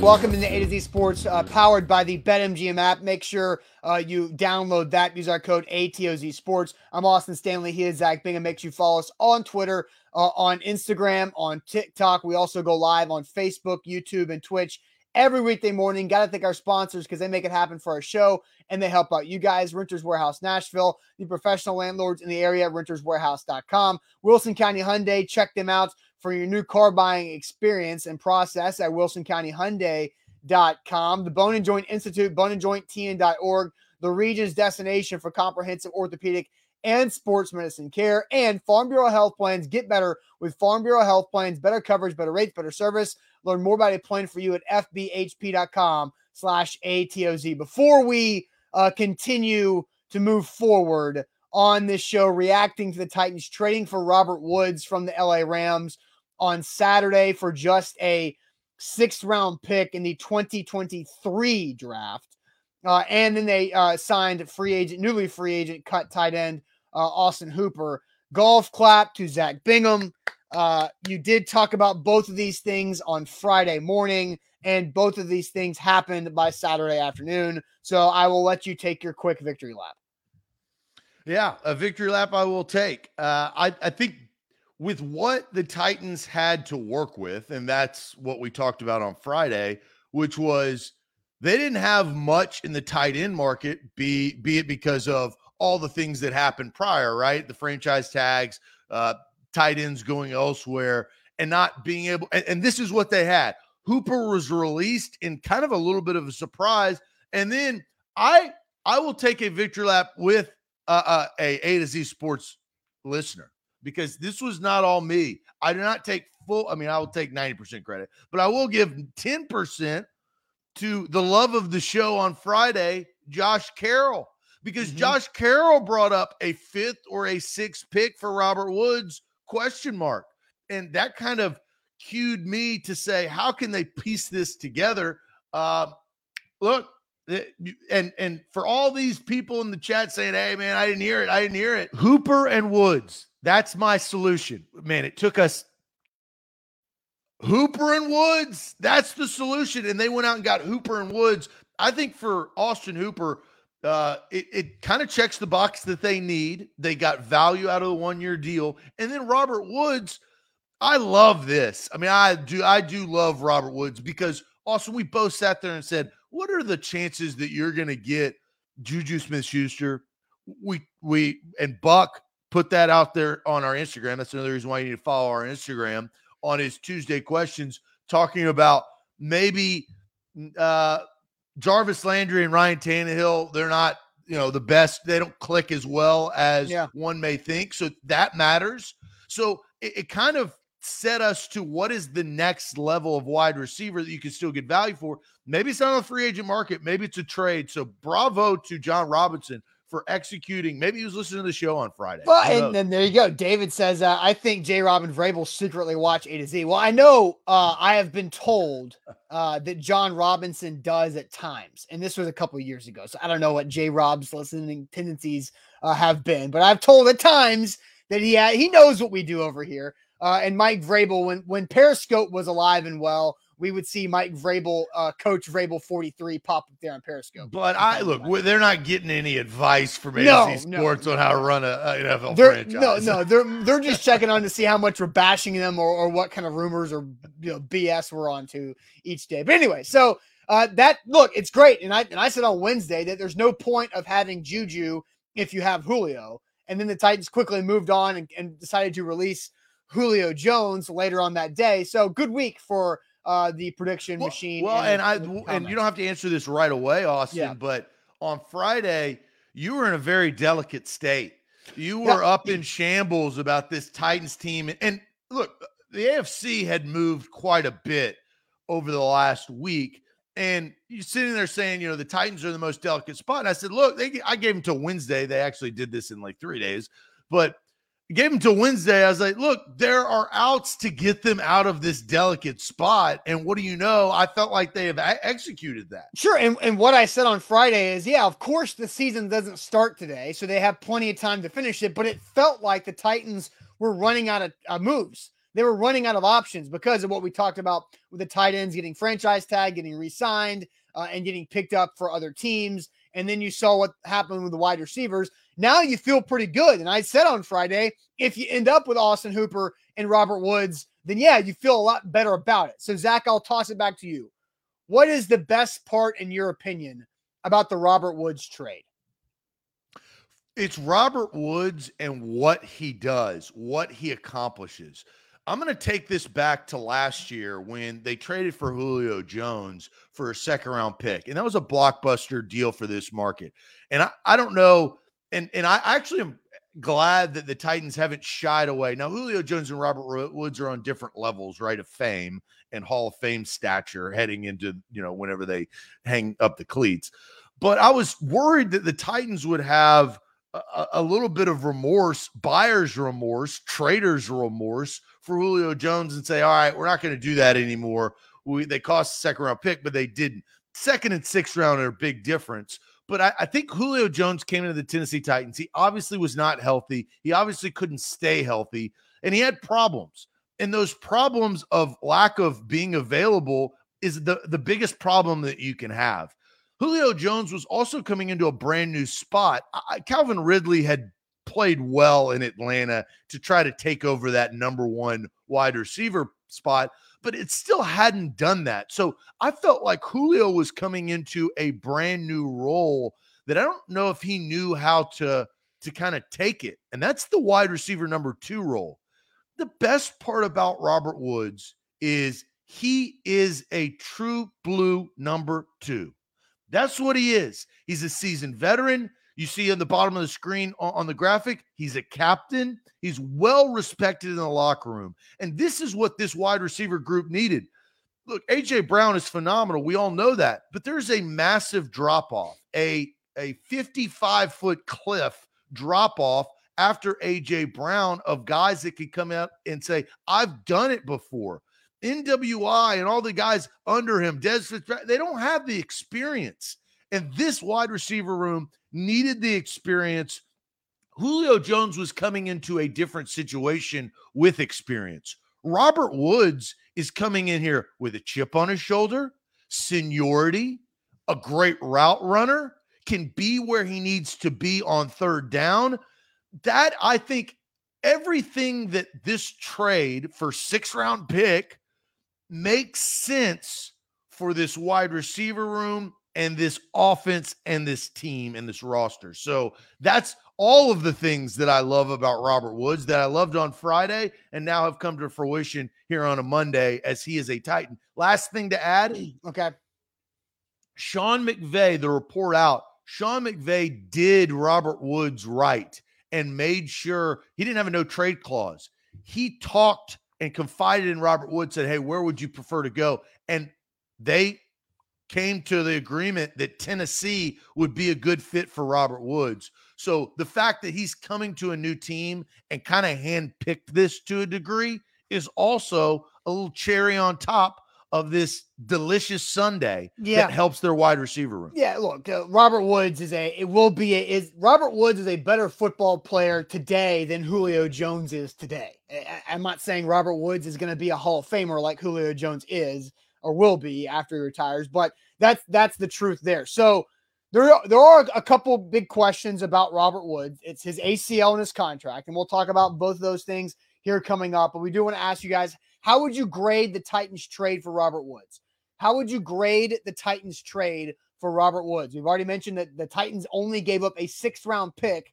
Welcome to A to Z Sports, uh, powered by the BetMGM app. Make sure uh, you download that. Use our code ATOZ Sports. I'm Austin Stanley. He is Zach Bingham. Make sure you follow us on Twitter, uh, on Instagram, on TikTok. We also go live on Facebook, YouTube, and Twitch every weekday morning. Got to thank our sponsors because they make it happen for our show and they help out you guys. Renters Warehouse Nashville, the professional landlords in the area, renterswarehouse.com. Wilson County Hyundai, check them out for your new car buying experience and process at wilsoncountyhyundai.com. The Bone and Joint Institute, boneandjointtn.org, the region's destination for comprehensive orthopedic and sports medicine care, and Farm Bureau Health Plans. Get better with Farm Bureau Health Plans, better coverage, better rates, better service. Learn more about a plan for you at fbhp.com slash ATOZ. Before we uh, continue to move forward on this show, reacting to the Titans trading for Robert Woods from the LA Rams – on Saturday for just a sixth round pick in the 2023 draft. Uh, and then they uh, signed free agent, newly free agent, cut tight end uh, Austin Hooper. Golf clap to Zach Bingham. Uh, you did talk about both of these things on Friday morning, and both of these things happened by Saturday afternoon. So I will let you take your quick victory lap. Yeah, a victory lap I will take. Uh, I, I think with what the Titans had to work with, and that's what we talked about on Friday, which was they didn't have much in the tight end market, be be it because of all the things that happened prior, right? The franchise tags, uh, tight ends going elsewhere, and not being able. And, and this is what they had. Hooper was released in kind of a little bit of a surprise, and then I I will take a victory lap with uh, uh, a A to Z Sports listener because this was not all me. I do not take full, I mean, I will take 90% credit, but I will give 10% to the love of the show on Friday, Josh Carroll, because mm-hmm. Josh Carroll brought up a fifth or a sixth pick for Robert Woods question mark. And that kind of cued me to say, how can they piece this together? Uh, look, and and for all these people in the chat saying, "Hey, man, I didn't hear it. I didn't hear it." Hooper and Woods that's my solution. Man, it took us Hooper and Woods. That's the solution. And they went out and got Hooper and Woods. I think for Austin Hooper, uh, it, it kind of checks the box that they need. They got value out of the one year deal. And then Robert Woods, I love this. I mean, I do, I do love Robert Woods because Austin, we both sat there and said, what are the chances that you're going to get Juju Smith Schuster? We, we, and Buck put that out there on our Instagram. That's another reason why you need to follow our Instagram on his Tuesday questions, talking about maybe uh, Jarvis Landry and Ryan Tannehill. They're not, you know, the best. They don't click as well as yeah. one may think. So that matters. So it, it kind of set us to what is the next level of wide receiver that you can still get value for. Maybe it's not on the free agent market. Maybe it's a trade. So bravo to Jon Robinson for executing. Maybe he was listening to the show on Friday. Well, and then there you go. David says, uh, I think J. Robin Vrabel secretly watch A to Z. Well, I know uh, I have been told uh, that Jon Robinson does at times, and this was a couple years ago. So I don't know what J. Rob's listening tendencies uh, have been, but I've told at times that he ha- he knows what we do over here. Uh, and Mike Vrabel, when when Periscope was alive and well, we would see Mike Vrabel, uh, Coach Vrabel 43 pop up there on Periscope. But I look, they're not getting any advice from AC no, Sports no, on how to run a, an NFL they're, franchise. No, no, they're they're just checking on to see how much we're bashing them or, or what kind of rumors or you know BS we're on to each day. But anyway, so uh, that look, it's great, and I and I said on Wednesday that there's no point of having Juju if you have Julio, and then the Titans quickly moved on and, and decided to release Julio Jones later on that day. So good week for uh, the prediction well, machine. Well, and, and I and you don't have to answer this right away, Austin. Yeah. But on Friday, you were in a very delicate state. You were yeah. up in shambles about this Titans team, and look, the AFC had moved quite a bit over the last week. And you're sitting there saying, you know, the Titans are the most delicate spot. And I said, look, they, I gave them till Wednesday. They actually did this in like three days, but gave them to Wednesday. I was like, look, there are outs to get them out of this delicate spot. And what do you know? I felt like they have executed that. Sure. And, and what I said on Friday is, yeah, of course the season doesn't start today. So they have plenty of time to finish it. But it felt like the Titans were running out of uh, moves. they were running out of options because of what we talked about with the tight ends getting franchise tag, getting re-signed, uh, and getting picked up for other teams. And then you saw what happened with the wide receivers. Now you feel pretty good. And I said on Friday, if you end up with Austin Hooper and Robert Woods, then yeah, you feel a lot better about it. So Zach, I'll toss it back to you. What is the best part, in your opinion, about the Robert Woods trade? It's Robert Woods and what he does, what he accomplishes. I'm going to take this back to last year when they traded for Julio Jones for a second round pick. And that was a blockbuster deal for this market. And I, I don't know. And, and I actually am glad that the Titans haven't shied away. Now, Julio Jones and Robert Woods are on different levels, right, of fame and Hall of Fame stature heading into, you know, whenever they hang up the cleats. But I was worried that the Titans would have a, a little bit of remorse, buyer's remorse, trader's remorse for Julio Jones and say, all right, we're not going to do that anymore. We, they cost a second round pick, but they didn't. Second and sixth round are a big difference. But I, I, think Julio Jones came into the Tennessee Titans. He obviously was not healthy. He obviously couldn't stay healthy, and he had problems. And those problems of lack of being available is the, the biggest problem that you can have. Julio Jones was also coming into a brand new spot. I, Calvin Ridley had played well in Atlanta to try to take over that number one wide receiver spot, but it still hadn't done that. So I felt like Julio was coming into a brand new role that I don't know if he knew how to to kind of take it. And that's the wide receiver number 2 role. The best part about Robert Woods is he is a true blue number 2. That's what he is. He's a seasoned veteran. You see on the bottom of the screen on the graphic, he's a captain. He's well respected in the locker room. And this is what this wide receiver group needed. Look, AJ Brown is phenomenal. We all know that. But there's a massive drop off, a, a 55 foot cliff drop off after AJ Brown of guys that could come out and say, I've done it before. NWI and all the guys under him, Des they don't have the experience. And this wide receiver room needed the experience. Julio Jones was coming into a different situation with experience. Robert Woods is coming in here with a chip on his shoulder, seniority, a great route runner, can be where he needs to be on third down. That I think everything that this trade for six round pick makes sense for this wide receiver room and this offense and this team and this roster. So that's all of the things that I love about Robert Woods that I loved on Friday and now have come to fruition here on a Monday as he is a Titan. Last thing to add. Mm, okay. Sean McVay, the report out, Sean McVay did Robert Woods right and made sure he didn't have a no trade clause. He talked and confided in Robert Woods, said, Hey, where would you prefer to go? And they came to the agreement that Tennessee would be a good fit for Robert Woods. So the fact that he's coming to a new team and kind of handpicked this to a degree is also a little cherry on top of this delicious Sunday yeah. that helps their wide receiver room. Yeah, look, uh, Robert Woods is a it will be a, is Robert Woods is a better football player today than Julio Jones is today. I, I'm not saying Robert Woods is going to be a Hall of Famer like Julio Jones is or will be after he retires, but that's that's the truth there. So there there are a couple big questions about Robert Woods. It's his ACL and his contract, and we'll talk about both of those things here coming up. But we do want to ask you guys how would you grade the Titans trade for Robert Woods? How would you grade the Titans trade for Robert Woods? We've already mentioned that the Titans only gave up a sixth round pick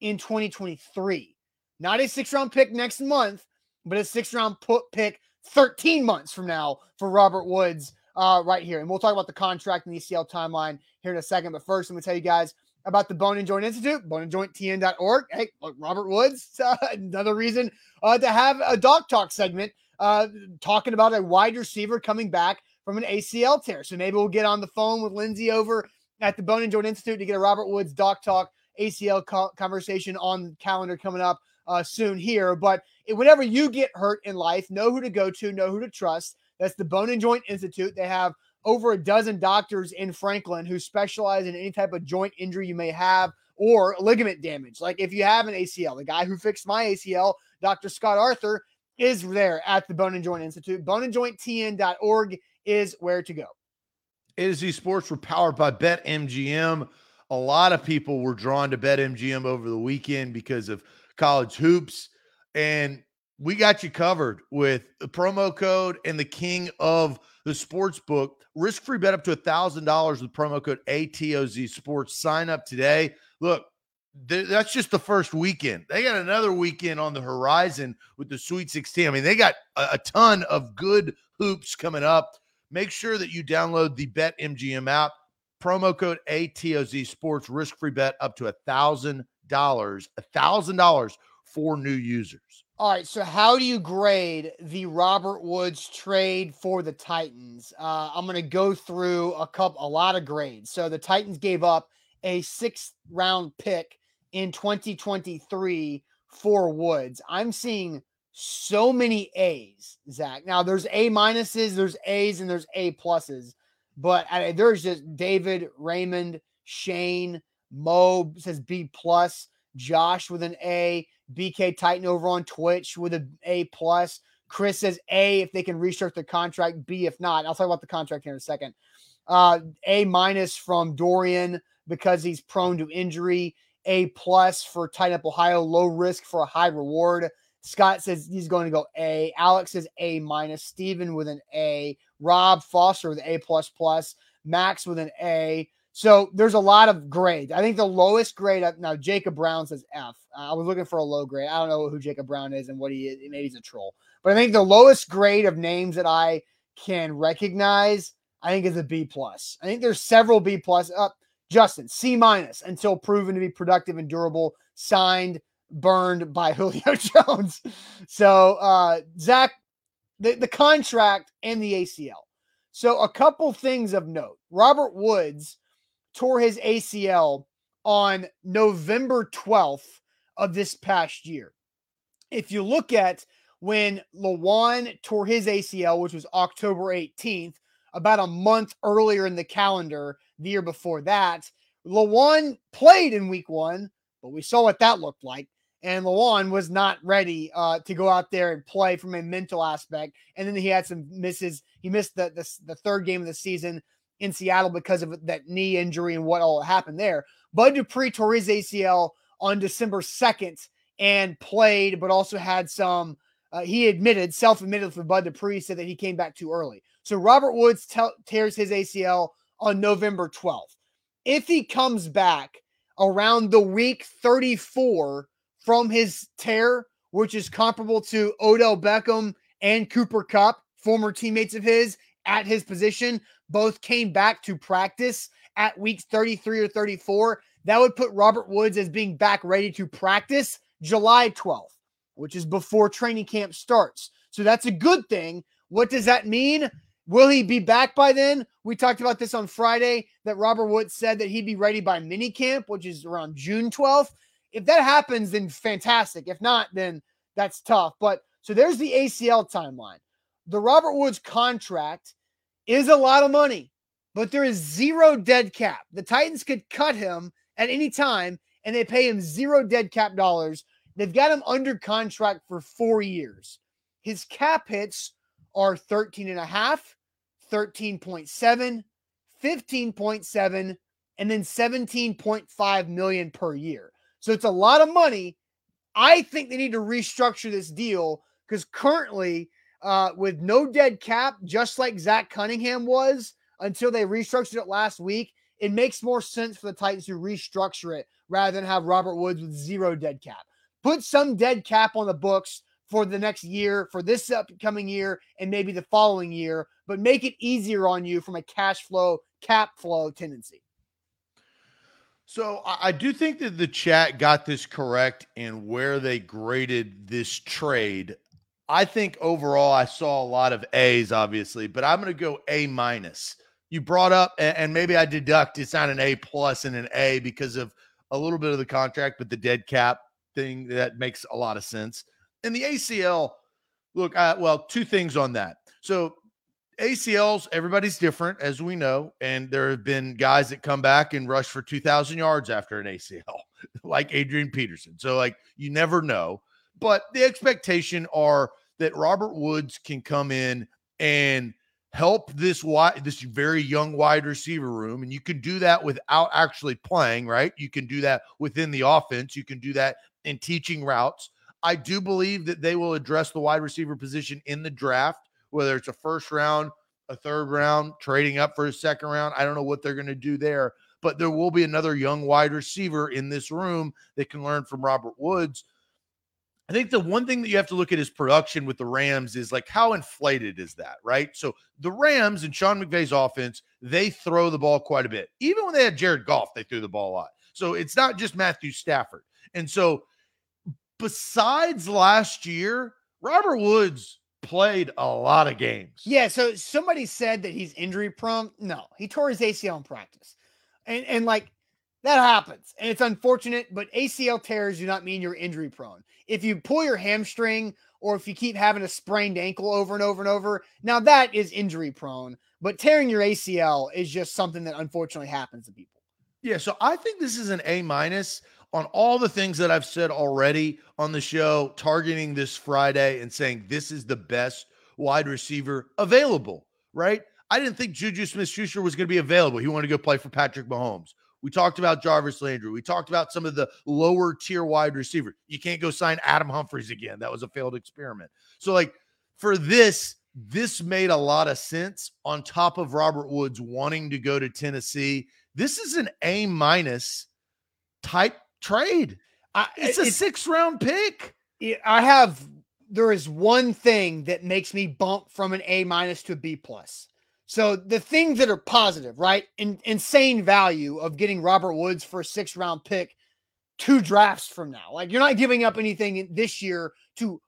in 2023. Not a sixth round pick next month, but a sixth round put pick 13 months from now for Robert Woods uh, right here. And we'll talk about the contract and the ACL timeline here in a second. But first, I'm going to tell you guys about the Bone and Joint Institute, boneandjointtn.org. Hey, look, Robert Woods, uh, another reason uh, to have a Doc talk segment uh, talking about a wide receiver coming back from an ACL tear. So maybe we'll get on the phone with Lindsay over at the Bone and Joint Institute to get a Robert Woods Doc Talk ACL co- conversation on calendar coming up uh, soon here. But whenever you get hurt in life, know who to go to, know who to trust. That's the Bone and Joint Institute. They have over a dozen doctors in Franklin who specialize in any type of joint injury you may have or ligament damage. Like if you have an ACL, the guy who fixed my ACL, Dr. Scott Arthur, is there at the Bone and Joint Institute. Boneandjointtn.org is where to go. A to Sports were powered by BetMGM. A lot of people were drawn to BetMGM over the weekend because of college hoops. And we got you covered with the promo code and the king of the sports book. Risk free bet up to a $1,000 with promo code ATOZ Sports. Sign up today. Look, th- that's just the first weekend. They got another weekend on the horizon with the Sweet 16. I mean, they got a, a ton of good hoops coming up. Make sure that you download the BetMGM app. Promo code ATOZ Sports. Risk free bet up to a $1,000. A $1,000 for new users. All right. So, how do you grade the Robert Woods trade for the Titans? Uh, I'm going to go through a couple, a lot of grades. So, the Titans gave up a sixth round pick in 2023 for Woods. I'm seeing so many A's, Zach. Now, there's A minuses, there's A's, and there's A pluses, but I, there's just David, Raymond, Shane, Mo says B plus, Josh with an A. BK Titan over on Twitch with a A plus. Chris says A if they can restructure the contract, B if not. I'll talk about the contract here in a second. Uh, a minus from Dorian because he's prone to injury. A plus for Titan Up Ohio, low risk for a high reward. Scott says he's going to go A. Alex says A minus. Steven with an A. Rob Foster with A plus plus. Max with an A. So there's a lot of grades. I think the lowest grade now Jacob Brown says F. I was looking for a low grade. I don't know who Jacob Brown is and what he is. Maybe he's a troll. But I think the lowest grade of names that I can recognize, I think is a B plus. I think there's several B plus. Up uh, Justin C minus until proven to be productive and durable. Signed, burned by Julio Jones. So uh Zach, the, the contract and the ACL. So a couple things of note. Robert Woods tore his ACL on November 12th of this past year. If you look at when Lewan tore his ACL, which was October 18th, about a month earlier in the calendar, the year before that, Lewan played in week one, but we saw what that looked like. And Lewan was not ready uh, to go out there and play from a mental aspect. And then he had some misses. He missed the, the, the third game of the season in Seattle because of that knee injury and what all happened there. Bud Dupree tore his ACL on December 2nd and played, but also had some. Uh, he admitted, self admitted for Bud Dupree, said that he came back too early. So Robert Woods te- tears his ACL on November 12th. If he comes back around the week 34 from his tear, which is comparable to Odell Beckham and Cooper Kupp, former teammates of his at his position, both came back to practice at weeks 33 or 34, that would put Robert Woods as being back ready to practice July 12th, which is before training camp starts. So that's a good thing. What does that mean? Will he be back by then? We talked about this on Friday that Robert Woods said that he'd be ready by minicamp, which is around June 12th. If that happens, then fantastic. If not, then that's tough. But so there's the ACL timeline. The Robert Woods contract is a lot of money, but there is zero dead cap. The Titans could cut him at any time and they pay him zero dead cap dollars. They've got him under contract for four years. His cap hits are 13 and a half, 13.7, 15.7, and then 17.5 million per year. So it's a lot of money. I think they need to restructure this deal because currently uh, with no dead cap, just like Zach Cunningham was until they restructured it last week. It makes more sense for the Titans to restructure it rather than have Robert Woods with zero dead cap. Put some dead cap on the books for the next year, for this upcoming year, and maybe the following year, but make it easier on you from a cash flow, cap flow tendency. So I do think that the chat got this correct in where they graded this trade. I think overall I saw a lot of A's, obviously, but I'm going to go A minus. You brought up, and maybe I deduct it's not an A plus and an A because of a little bit of the contract, but the dead cap thing that makes a lot of sense. And the ACL, look, uh, well, two things on that. So ACLs, everybody's different, as we know, and there have been guys that come back and rush for 2,000 yards after an ACL, like Adrian Peterson. So, like, you never know but the expectation are that Robert Woods can come in and help this wide this very young wide receiver room and you can do that without actually playing right? You can do that within the offense. You can do that in teaching routes. I do believe that they will address the wide receiver position in the draft whether it's a first round a third round trading up for a second round. I don't know what they're going to do there but there will be another young wide receiver in this room that can learn from robert woods I think the one thing that you have to look at is production with the Rams is like how inflated is that, right? So the Rams and Sean McVay's offense, they throw the ball quite a bit. Even when they had Jared Goff, they threw the ball a lot. So it's not just Matthew Stafford. And so besides last year, Robert Woods played a lot of games. Yeah, so somebody said that he's injury prone. No, he tore his ACL in practice. And and like that happens. And it's unfortunate, but ACL tears do not mean you're injury prone. If you pull your hamstring or if you keep having a sprained ankle over and over and over, now that is injury prone. But tearing your ACL is just something that unfortunately happens to people. Yeah. So I think this is an A minus on all the things that I've said already on the show, targeting this Friday and saying this is the best wide receiver available, right? I didn't think Juju Smith Schuster was going to be available. He wanted to go play for Patrick Mahomes. We talked about Jarvis Landry. We talked about some of the lower tier wide receivers. You can't go sign Adam Humphries again. That was a failed experiment. So, like, for this, this made a lot of sense on top of Robert Woods wanting to go to Tennessee. This is an A minus type trade. I, it's a it's, six round pick. I have, there is one thing that makes me bump from an A minus to a B plus. So the things that are positive, right? In, insane value of getting Robert Woods for a six round pick two drafts from now. Like you're not giving up anything this year to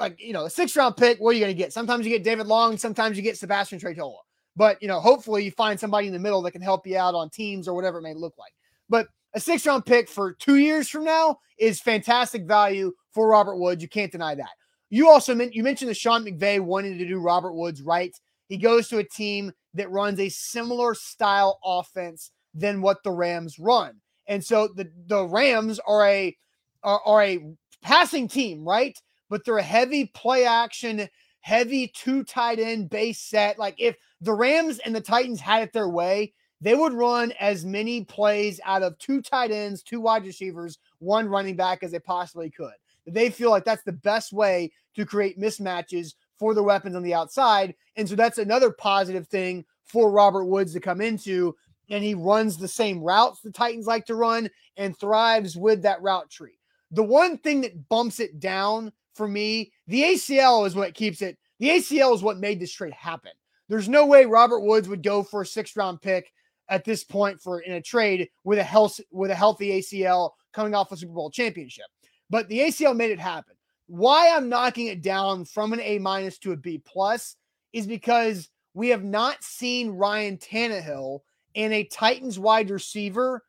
like you know a six round pick. What are you going to get? Sometimes you get David Long, sometimes you get Sebastian Tretola. But you know, hopefully you find somebody in the middle that can help you out on teams or whatever it may look like. But a six round pick for two years from now is fantastic value for Robert Woods. You can't deny that. You also meant you mentioned the Sean McVay wanting to do Robert Woods right. He goes to a team that runs a similar style offense than what the Rams run. And so the, the Rams are a are, are a passing team, right? But they're a heavy play action, heavy two tight end base set. Like if the Rams and the Titans had it their way, they would run as many plays out of two tight ends, two wide receivers, one running back as they possibly could. They feel like that's the best way to create mismatches for the weapons on the outside. And so that's another positive thing for Robert Woods to come into. And he runs the same routes the Titans like to run and thrives with that route tree. The one thing that bumps it down for me, the ACL is what keeps it. The ACL is what made this trade happen. There's no way Robert Woods would go for a six round pick at this point for in a trade with a health with a healthy ACL coming off a Super Bowl championship. But the ACL made it happen. Why I'm knocking it down from an A minus to a B plus is because we have not seen Ryan Tannehill and a Titans wide receiver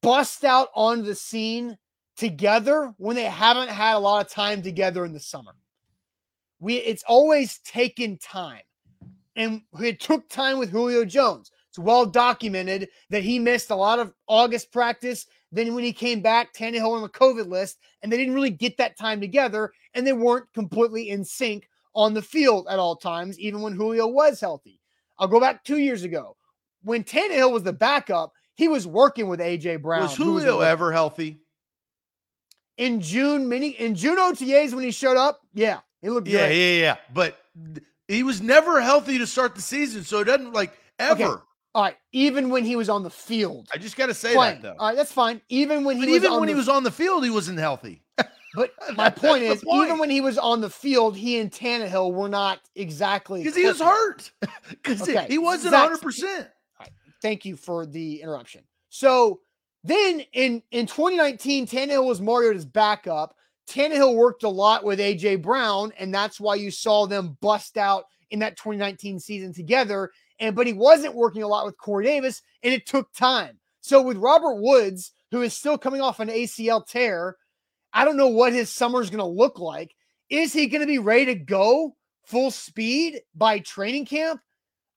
bust out on the scene together when they haven't had a lot of time together in the summer. We it's always taken time. And it took time with Julio Jones. It's well documented that he missed a lot of August practice. Then when he came back, Tannehill on the COVID list, and they didn't really get that time together, and they weren't completely in sync on the field at all times, even when Julio was healthy. I'll go back two years ago. When Tannehill was the backup, he was working with AJ Brown. Was Julio was ever healthy? In June, many in June OTAs when he showed up, yeah, he looked yeah, great. Yeah, yeah, But he was never healthy to start the season, so it doesn't like ever. Okay. All right, even when he was on the field. I just got to say playing. that though. All right, that's fine. Even when but he even when the, he was on the field, he wasn't healthy. But my point is, point. even when he was on the field, he and Tannehill were not exactly because he was hurt. Because okay. he wasn't hundred percent. Thank you for the interruption. So then in in 2019, Tannehill was Mariota's backup. Tannehill worked a lot with AJ Brown, and that's why you saw them bust out in that 2019 season together and but he wasn't working a lot with Corey Davis, and it took time. So with Robert Woods, who is still coming off an ACL tear, I don't know what his summer is going to look like. Is he going to be ready to go full speed by training camp?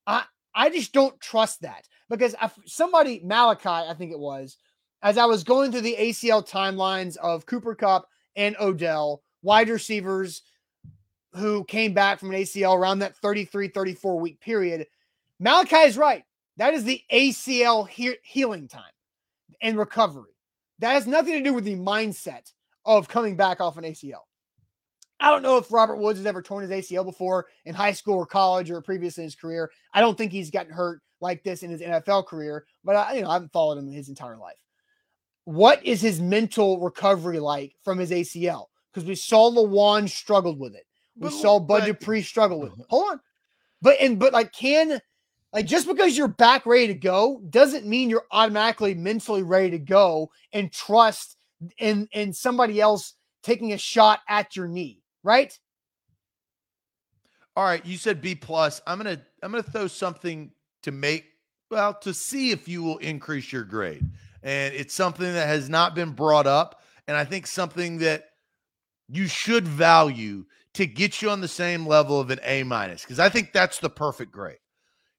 I I just don't trust that because somebody Malachi, I think it was, as I was going through the ACL timelines of Cooper Kupp and Odell, wide receivers who came back from an ACL around that 33, 34 week period. Malachi is right. That is the ACL he- healing time and recovery. That has nothing to do with the mindset of coming back off an ACL. I don't know if Robert Woods has ever torn his ACL before in high school or college or previously in his career. I don't think he's gotten hurt like this in his NFL career, but I, you know, I haven't followed him his entire life. What is his mental recovery like from his ACL? Because we saw Lewan struggled with it. We But- saw Bud but- Dupree struggle with it. Hold on. But and but like can like just because you're back ready to go doesn't mean you're automatically mentally ready to go and trust in in somebody else taking a shot at your knee, right? All right, you said B plus. I'm gonna I'm gonna throw something to make well to see if you will increase your grade, and it's something that has not been brought up, and I think something that you should value to get you on the same level of an A minus because I think that's the perfect grade.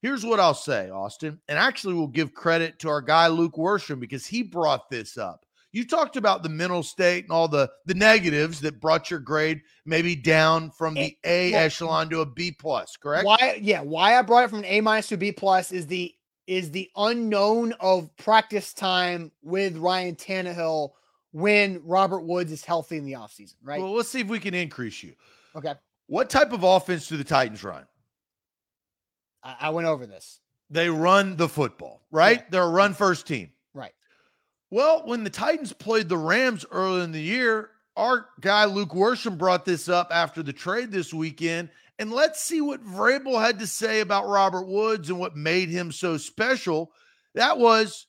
Here's what I'll say, Austin, and actually we'll give credit to our guy Luke Worsham because he brought this up. You talked about the mental state and all the the negatives that brought your grade maybe down from the A well- echelon to a B plus, correct? Why? Yeah, why I brought it from an A minus to a B plus is the is the unknown of practice time with Ryan Tannehill when Robert Woods is healthy in the offseason, right? Well, let's see if we can increase you. okay, What type of offense do the Titans run? I, I went over this. They run the football, right? They're a run first team. Right. Well, when the Titans played the Rams early in the year, our guy Luke Worsham brought this up after the trade this weekend. And let's see what Vrabel had to say about Robert Woods and what made him so special. That was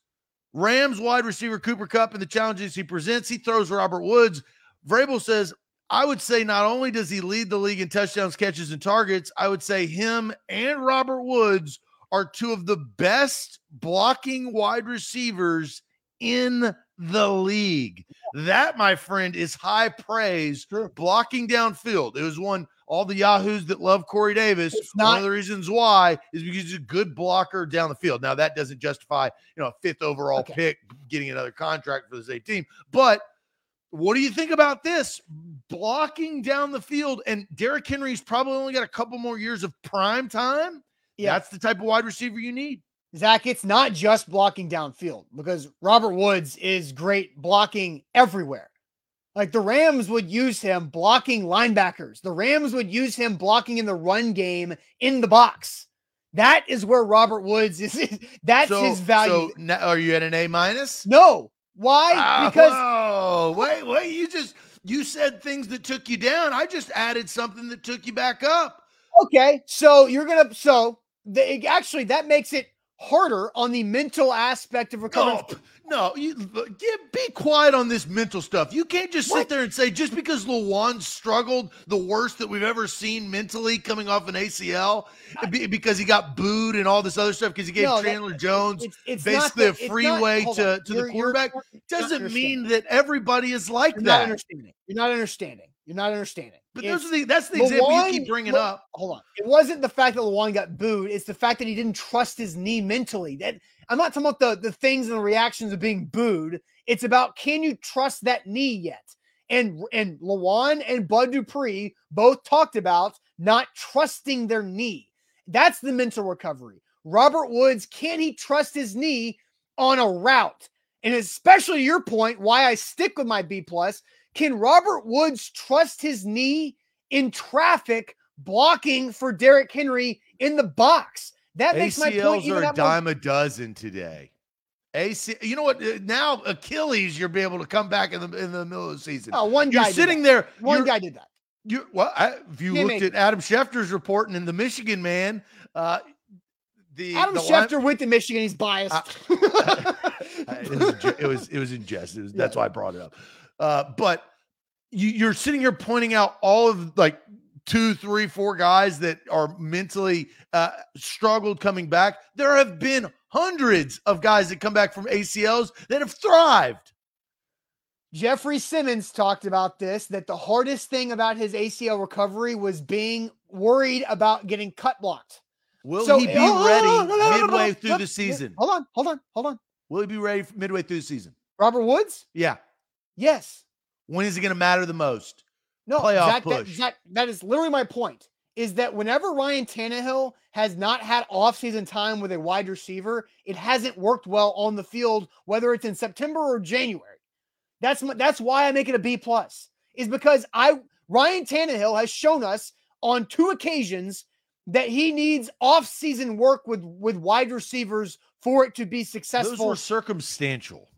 Rams wide receiver Cooper Kupp and the challenges he presents. He throws Robert Woods. Vrabel says, I would say not only does he lead the league in touchdowns, catches, and targets, I would say him and Robert Woods are two of the best blocking wide receivers in the league. That, my friend, is high praise. True. Blocking downfield. It was one, all the Yahoos that love Corey Davis. It's one of the reasons why is because he's a good blocker down the field. Now, that doesn't justify, you know, a fifth overall Okay. pick getting another contract for the same team. But what do you think about this? Blocking down the field, and Derrick Henry's probably only got a couple more years of prime time. Yeah. That's the type of wide receiver you need. Zach, it's not just blocking downfield because Robert Woods is great blocking everywhere. Like the Rams would use him blocking linebackers. The Rams would use him blocking in the run game in the box. That is where Robert Woods is. That's so, his value. So now, are you at an A minus? no. Why? Ah, because whoa, wait, wait. You just you said things that took you down. I just added something that took you back up. okay, so you're gonna so the, actually that makes it harder on the mental aspect of recovery. No, no, you get be quiet on this mental stuff. You can't just sit What? there and say just because Lewan struggled the worst that we've ever seen mentally coming off an ACL be- because he got booed and all this other stuff because he gave No, that- Chandler Jones It's, it's basically not a that- it's freeway not, to- on. to the quarterback. doesn't mean that everybody is like You're not that. understanding. You're not understanding. You're not understanding. But It's- those are the, that's the example you keep bringing look, up. Hold on. It wasn't the fact that Lewan got booed. It's the fact that he didn't trust his knee mentally. That I'm not talking about the, the things and the reactions of being booed. It's about can you trust that knee yet? And and Lewan and Bud Dupree both talked about not trusting their knee. That's the mental recovery. Robert Woods, can he trust his knee on a route? And especially your point, why I stick with my B plus. Can Robert Woods trust his knee in traffic blocking for Derrick Henry in the box? That makes my point ACLs are a that more- dime a dozen today. AC, you know what? Uh, Now Achilles, you'll be able to come back in the in the middle of the season. Oh, one guy. you're sitting there. One guy did that. You well, I, if you looked at Adam Schefter's reporting in the Michigan man, uh, the Adam the line- Schefter went to Michigan. He's biased. it, was, it was it was in jest. It was, That's why I brought it up. Uh, but you, you're sitting here pointing out all of like two, three, four guys that are mentally uh, struggled coming back. There have been hundreds of guys that come back from ACLs that have thrived. Jeffrey Simmons talked about this that the hardest thing about his ACL recovery was being worried about getting cut blocked. Will So- he be oh, ready no, no, midway through the season? Hold on, hold on, hold on. Will he be ready midway through the season? Robert Woods? Yeah. Yes. When is it going to matter the most? No, playoff Zach, that. Zach, that is literally my point. Is that whenever Ryan Tannehill has not had offseason time with a wide receiver, it hasn't worked well on the field, whether it's in September or January. That's my, that's why I make it a B plus. Is because I Ryan Tannehill has shown us on two occasions that he needs off-season work with with wide receivers for it to be successful. Those were circumstantial.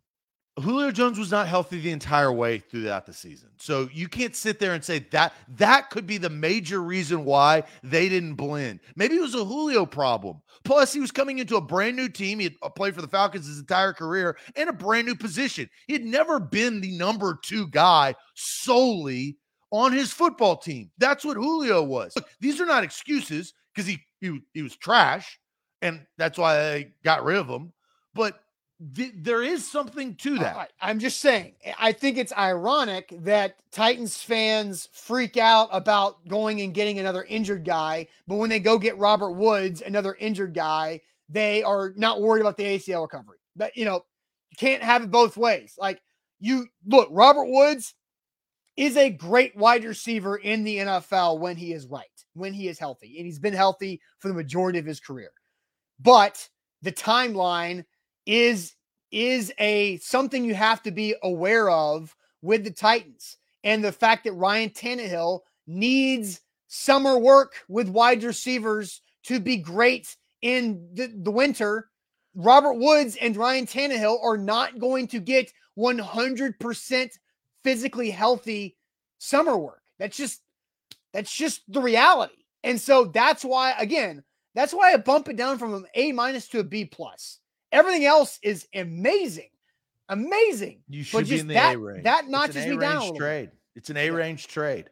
Julio Jones was not healthy the entire way throughout the season. So you can't sit there and say that that could be the major reason why they didn't blend. Maybe it was a Julio problem. Plus, he was coming into a brand new team. He had played for the Falcons his entire career in a brand new position. He had never been the number two guy solely on his football team. That's what Julio was. Look, these are not excuses because he, he he was trash, and that's why they got rid of him. But th- there is something to that. I- I'm just saying, I think it's ironic that Titans fans freak out about going and getting another injured guy, but when they go get Robert Woods, another injured guy, they are not worried about the ACL recovery. But you know, you can't have it both ways. Like you look, Robert Woods is a great wide receiver in the NFL when he is right, when he is healthy, and he's been healthy for the majority of his career. But the timeline is is a something you have to be aware of with the Titans and the fact that Ryan Tannehill needs summer work with wide receivers to be great in the, the winter. Robert Woods and Ryan Tannehill are not going to get 100% physically healthy summer work. That's just that's just the reality. And so that's why again, that's why I bump it down from an A minus to a B plus. Everything else is amazing. Amazing. You But should be just in the that- A range. that notches me down a A-range little bit. trade. It's an A range trade.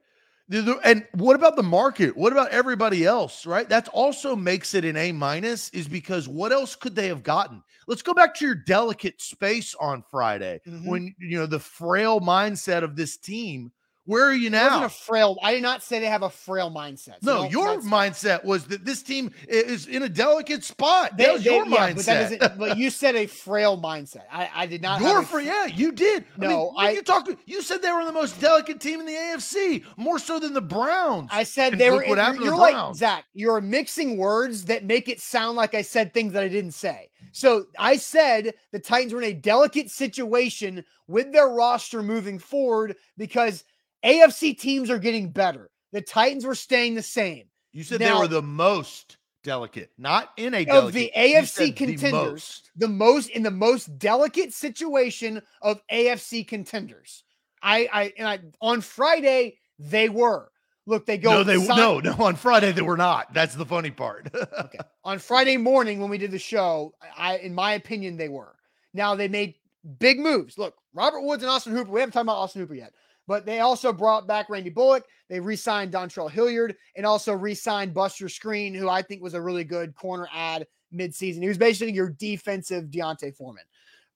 The- the- And what about the market? What about everybody else? Right. That also makes it an A minus, is because what else could they have gotten? Let's go back to your delicate space on Friday Mhm. when you know the frail mindset of this team. Where are you now? a frail. I did not say they have a frail mindset. So No, don't- your mindset was that this team is in a delicate spot. they- that was they- your yeah, mindset. But, but you said a frail mindset. I, I did not. Your a for yeah, you did. I mean, No, I- you talked. You said they were the most delicate team in the AFC, more so than the Browns. I said And they were. what you're happened to the you're like Zach. You're mixing words that make it sound like I said things that I didn't say. So I said the Titans were in a delicate situation with their roster moving forward because AFC teams are getting better. The Titans were staying the same. you said now- they were the most delicate, not in a Of the AFC said the contenders, most. the most in the most delicate situation of AFC contenders. I, I and I on Friday they were. Look, they go No, they sign- no no on Friday they were not. That's the funny part. okay. On Friday morning when we did the show, I in my opinion they were. Now they made big moves. Look, Robert Woods and Austin Hooper. We haven't talked about Austin Hooper yet, but they also brought back Randy Bullock. They re-signed Dontrell Hilliard and also re-signed Buster Skrine, who I think was a really good corner add midseason. He was basically your defensive D'Onta Foreman.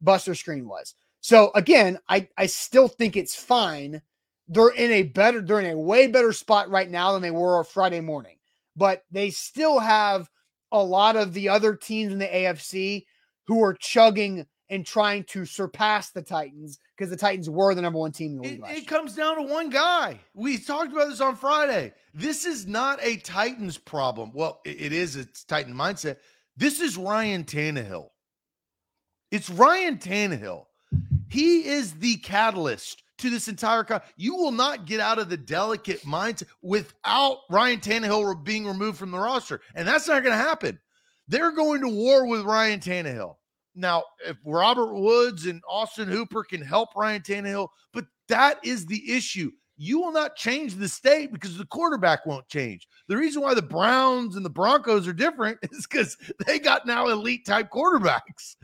Buster Skrine was. So again, I I still think it's fine. They're in a better, they're in a way better spot right now than they were on Friday morning. But they still have a lot of the other teams in the AFC who are chugging and trying to surpass the Titans because the Titans were the number one team in the league It, it comes down to one guy. We talked about this on Friday. This is not a Titans problem. Well, it- it is. It's Titan mindset. This is Ryan Tannehill. It's Ryan Tannehill. He is the catalyst to this entire. Co- you will not get out of the delicate mindset without Ryan Tannehill being removed from the roster, and that's not going to happen. They're going to war with Ryan Tannehill. Now, if Robert Woods and Austin Hooper can help Ryan Tannehill, but that is the issue. You will not change the state because the quarterback won't change. The reason why the Browns and the Broncos are different is because they got now elite type quarterbacks.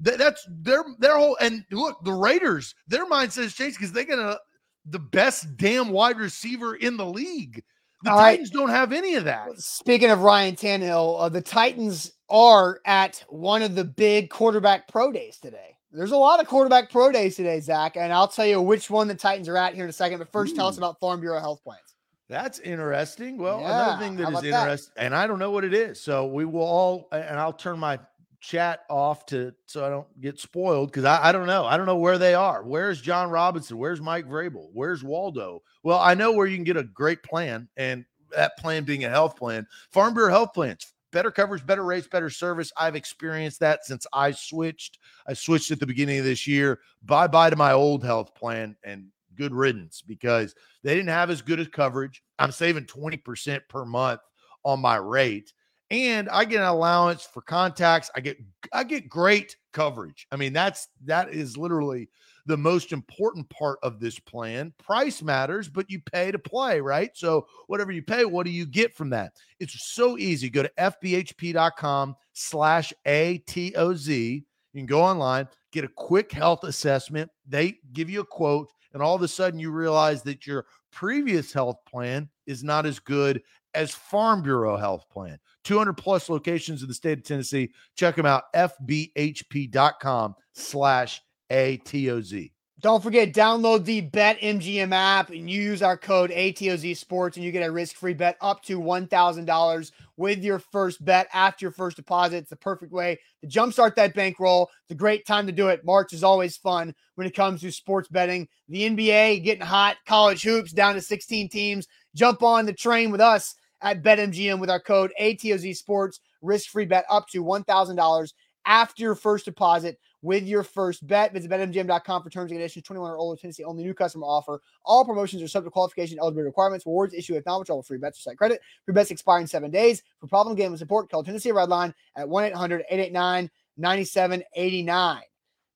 That, that's their their whole and look, the Raiders, their mindset has changed because they got a, the best damn wide receiver in the league. The All right. Titans don't have any of that. Speaking of Ryan Tannehill, uh, the Titans are at one of the big quarterback pro days today. There's a lot of quarterback pro days today, Zach, and I'll tell you which one the Titans are at here in a second. But first, tell us hmm. about Farm Bureau Health Plans. That's interesting. Well, Yeah, another thing that is about that? interesting, and I don't know what it is. So we will all, and I'll turn my chat off to so I don't get spoiled because I, I don't know. I don't know where they are. Where's Jon Robinson? Where's Mike Vrabel? Where's Waldo? Well, I know where you can get a great plan, and that plan being a health plan. Farm Bureau Health Plans. Better coverage, better rates, better service. I've experienced that since I switched. I switched at the beginning of this year. Bye bye to my old health plan and good riddance because they didn't have as good as coverage. I'm saving 20% per month on my rate and I get an allowance for contacts. I get I get great coverage. I mean, that's that is literally the most important part of this plan. Price matters, but you pay to play, right? So whatever you pay, what do you get from that? It's so easy. Go to fbhp.com slash ATOZ. You can go online, get a quick health assessment. They give you a quote, and all of a sudden you realize that your previous health plan is not as good as Farm Bureau Health Plan. 200 plus locations in the state of Tennessee. Check them out, fbhp.com slash ATOZ. Don't forget, download the BetMGM app and use our code ATOZ Sports, and you get a risk-free bet up to $1,000 with your first bet after your first deposit. It's the perfect way to jumpstart that bankroll. It's a great time to do it. March is always fun when it comes to sports betting. The NBA getting hot, college hoops down to 16 teams. Jump on the train with us at BetMGM with our code ATOZ Sports. Risk free bet up to $1,000 after your first deposit with your first bet. Visit BetMGM.com for terms and conditions. 21 or older, Tennessee only new customer offer. All promotions are subject to qualification, eligibility requirements. Rewards issued with non free bets or site credit. Free bets expire in seven days. For problem gambling support, call Tennessee Redline at 1 800 889 9789.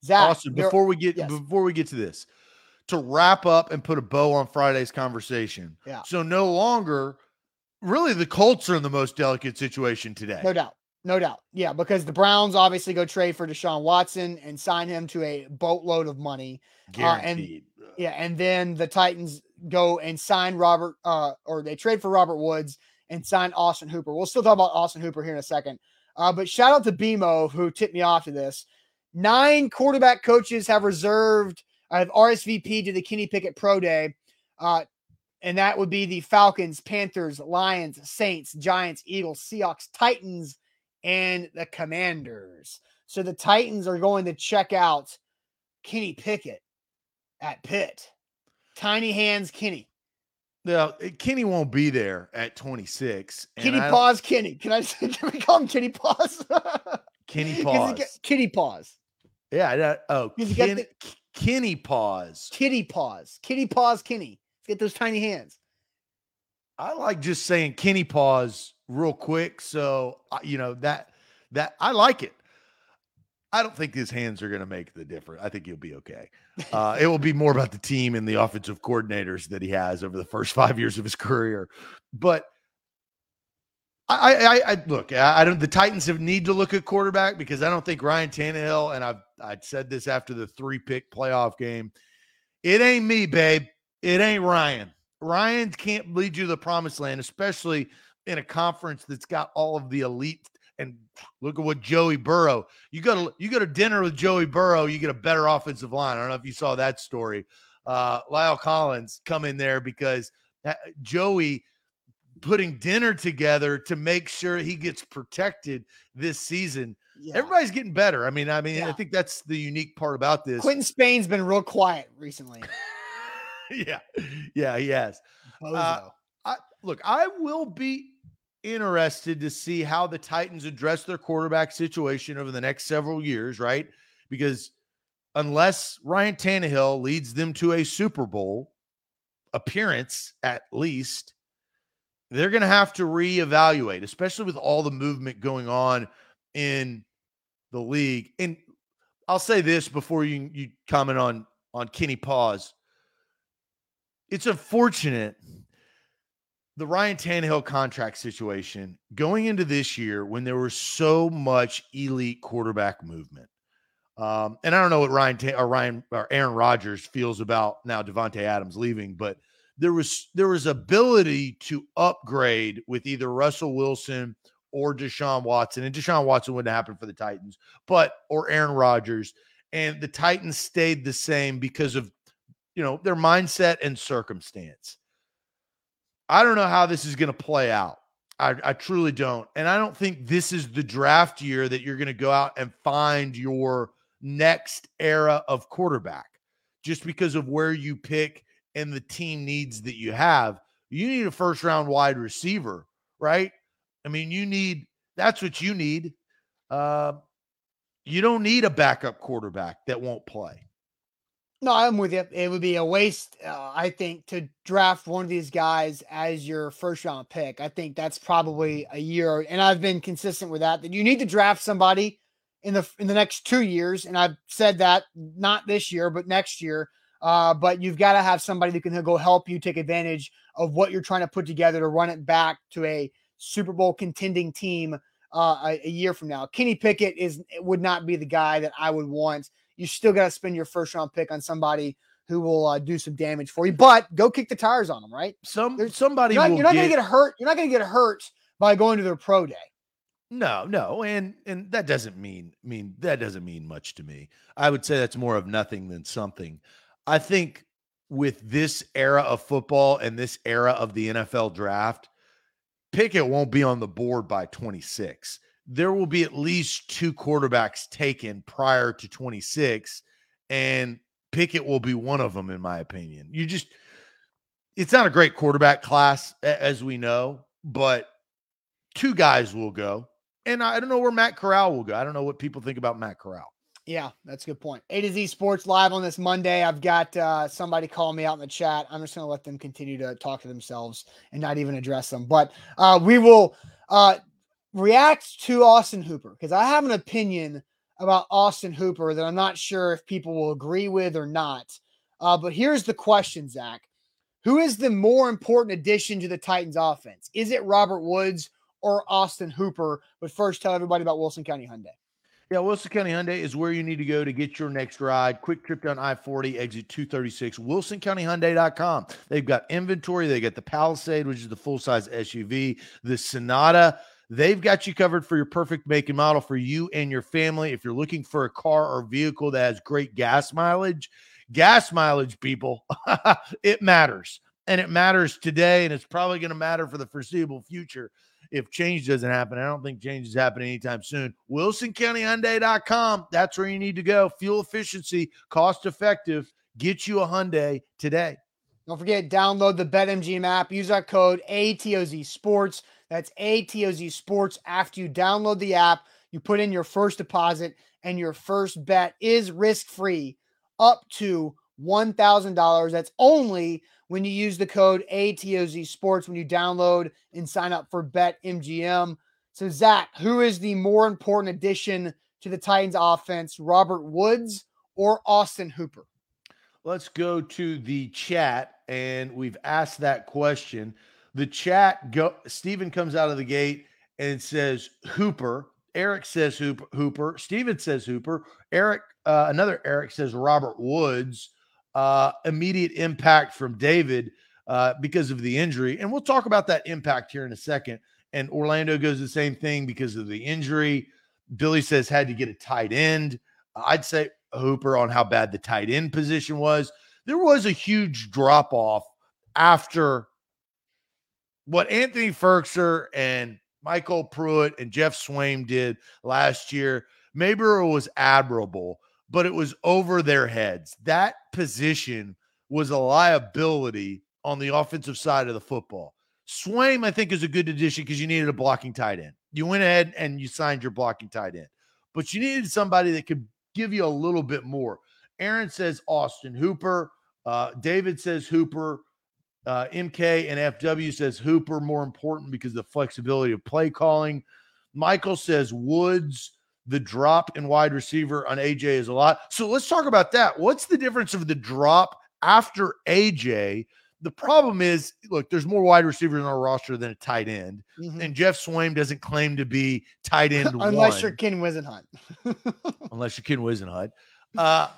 Zach, awesome. Before we get yes. before we get to this, to wrap up and put a bow on Friday's conversation. Yeah. So no longer really the Colts are in the most delicate situation today. No doubt. No doubt. Yeah, because the Browns obviously go trade for Deshaun Watson and sign him to a boatload of money. Guaranteed. Uh, and, yeah, and then the Titans go and sign Robert uh or they trade for Robert Woods and sign Austin Hooper. We'll still talk about Austin Hooper here in a second. Uh, but shout out to BMO who tipped me off to this. Nine quarterback coaches have reserved have RSVP to the Kenny Pickett Pro Day. Uh, and that would be the Falcons, Panthers, Lions, Saints, Giants, Eagles, Seahawks, Titans, and the Commanders. So the Titans are going to check out Kenny Pickett at Pitt. Tiny hands, Kenny. Now, eh, Kenny won't be there at 26. Kenny Paws, Kenny. Can I can we call him Kenny Paws? Kenny Paws. Kitty Paws. Yeah. That, uh, oh, Ken, the, Kenny Paws. Kitty Paws. Kitty Paws, Kenny. Get those tiny hands. I like just saying Kenny paws real quick. So you know that that I like it. I don't think his hands are going to make the difference. I think he'll be okay. Uh, it will be more about the team and the offensive coordinators that he has over the first five years of his career. But I, I, I look. I, I don't. The Titans have need to look at quarterback because I don't think Ryan Tannehill and I've I said this after the three pick playoff game. It ain't me, babe. It ain't Ryan. Ryan can't lead you to the promised land, especially in a conference that's got all of the elite. And look at what Joey Burrow. You go to you go to dinner with Joey Burrow, you get a better offensive line. I don't know if you saw that story. Uh, La'el Collins come in there because uh, Joey putting dinner together to make sure he gets protected this season. Yeah. Everybody's getting better. I mean, I mean, yeah. I think that's the unique part about this. Quinton Spain's been real quiet recently. yeah, yeah, he has. Uh, I, look, I will be interested to see how the Titans address their quarterback situation over the next several years, right? Because unless Ryan Tannehill leads them to a Super Bowl appearance, at least, they're going to have to reevaluate, especially with all the movement going on in the league. And I'll say this before you you comment on on Kenny Paws it's unfortunate the Ryan Tannehill contract situation going into this year when there was so much elite quarterback movement. Um, and I don't know what Ryan or Ryan or Aaron Rodgers feels about now Davante Adams leaving, but there was there was ability to upgrade with either Russell Wilson or Deshaun Watson, and Deshaun Watson wouldn't happen for the Titans, but or Aaron Rodgers, and the Titans stayed the same because of you know, their mindset and circumstance. I don't know how this is going to play out. I, I truly don't. And I don't think this is the draft year that you're going to go out and find your next era of quarterback just because of where you pick and the team needs that you have. You need a first round wide receiver, right? I mean, you need that's what you need. Uh, you don't need a backup quarterback that won't play. No, I'm with you. It would be a waste, uh, I think, to draft one of these guys as your first round pick. I think that's probably a year, and I've been consistent with that. That you need to draft somebody in the in the next two years, and I've said that not this year, but next year. Uh, but you've got to have somebody that can go help you take advantage of what you're trying to put together to run it back to a Super Bowl contending team uh, a, a year from now. Kenny Pickett is would not be the guy that I would want you still got to spend your first round pick on somebody who will uh, do some damage for you. But go kick the tires on them, right? Some There's, somebody you're not, you're not going to get hurt. You're not going to get hurt by going to their pro day. No, no, and and that doesn't mean mean that doesn't mean much to me. I would say that's more of nothing than something. I think with this era of football and this era of the NFL draft, Pickett won't be on the board by 26 there will be at least two quarterbacks taken prior to 26, and Pickett will be one of them, in my opinion. You just, it's not a great quarterback class, as we know, but two guys will go. And I don't know where Matt Corral will go. I don't know what people think about Matt Corral. Yeah, that's a good point. A to Z Sports Live on this Monday. I've got uh, somebody calling me out in the chat. I'm just going to let them continue to talk to themselves and not even address them. But uh, we will uh, react to Austin Hooper because I have an opinion about Austin Hooper that I'm not sure if people will agree with or not. Uh, but here's the question, Zach. Who is the more important addition to the Titans offense? Is it Robert Woods or Austin Hooper? But first, tell everybody about Wilson County Hyundai. Yeah, Wilson County Hyundai is where you need to go to get your next ride. Quick trip down I 40, exit 236, wilsoncountyhyundai.com. They've got inventory. They got the Palisade, which is the full size SUV, the Sonata They've got you covered for your perfect make and model for you and your family. If you're looking for a car or vehicle that has great gas mileage, gas mileage, people, it matters. And it matters today, and it's probably going to matter for the foreseeable future if change doesn't happen. I don't think change is happening anytime soon. WilsonCountyHyundai.com. That's where you need to go. Fuel efficiency, cost effective. Get you a Hyundai today. Don't forget, download the BetMGM app. Use our code ATOZ Sports. That's ATOZ Sports. After you download the app, you put in your first deposit, and your first bet is risk free up to $1,000. That's only when you use the code ATOZ Sports when you download and sign up for BetMGM. So, Zach, who is the more important addition to the Titans offense, Robert Woods or Austin Hooper? Let's go to the chat, and we've asked that question. The chat go Stephen comes out of the gate and says Hooper. Eric says Hooper. Hooper. Steven says Hooper. Eric, uh, another Eric says Robert Woods. Uh, immediate impact from David uh, because of the injury. And we'll talk about that impact here in a second. And Orlando goes the same thing because of the injury. Billy says had to get a tight end. I'd say Hooper on how bad the tight end position was. There was a huge drop off after what Anthony Firkser and MyCole Pruitt and Geoff Swaim did last year, maybe it was admirable, but it was over their heads. That position was a liability on the offensive side of the football. Swaim, I think, is a good addition because you needed a blocking tight end. You went ahead and you signed your blocking tight end, but you needed somebody that could give you a little bit more. Aaron says Austin Hooper. Uh, David says Hooper. Uh, MK and FW says Hooper more important because the flexibility of play calling. Michael says Woods, the drop in wide receiver on AJ is a lot. So let's talk about that. What's the difference of the drop after AJ? The problem is, look, there's more wide receivers on our roster than a tight end, mm-hmm. and Geoff Swaim doesn't claim to be tight end unless one, you're Ken Whisenhunt. unless you're Ken Whisenhunt. Uh,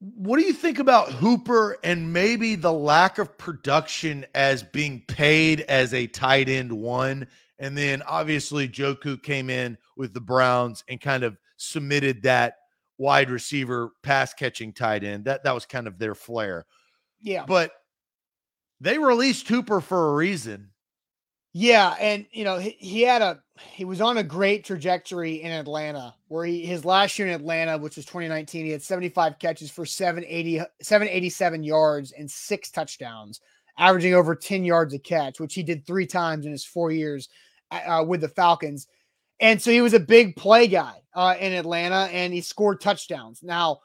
what do you think about Hooper and maybe the lack of production as being paid as a tight end one? And then obviously Njoku came in with the Browns and kind of submitted that wide receiver pass catching tight end. That that was kind of their flair. Yeah. But they released Hooper for a reason. Yeah, and you know he, he had a he was on a great trajectory in Atlanta where he his last year in Atlanta, which was 2019, he had 75 catches for 780 787 yards and six touchdowns, averaging over 10 yards a catch, which he did three times in his four years uh, with the Falcons. And so he was a big play guy uh, in Atlanta, and he scored touchdowns. Now,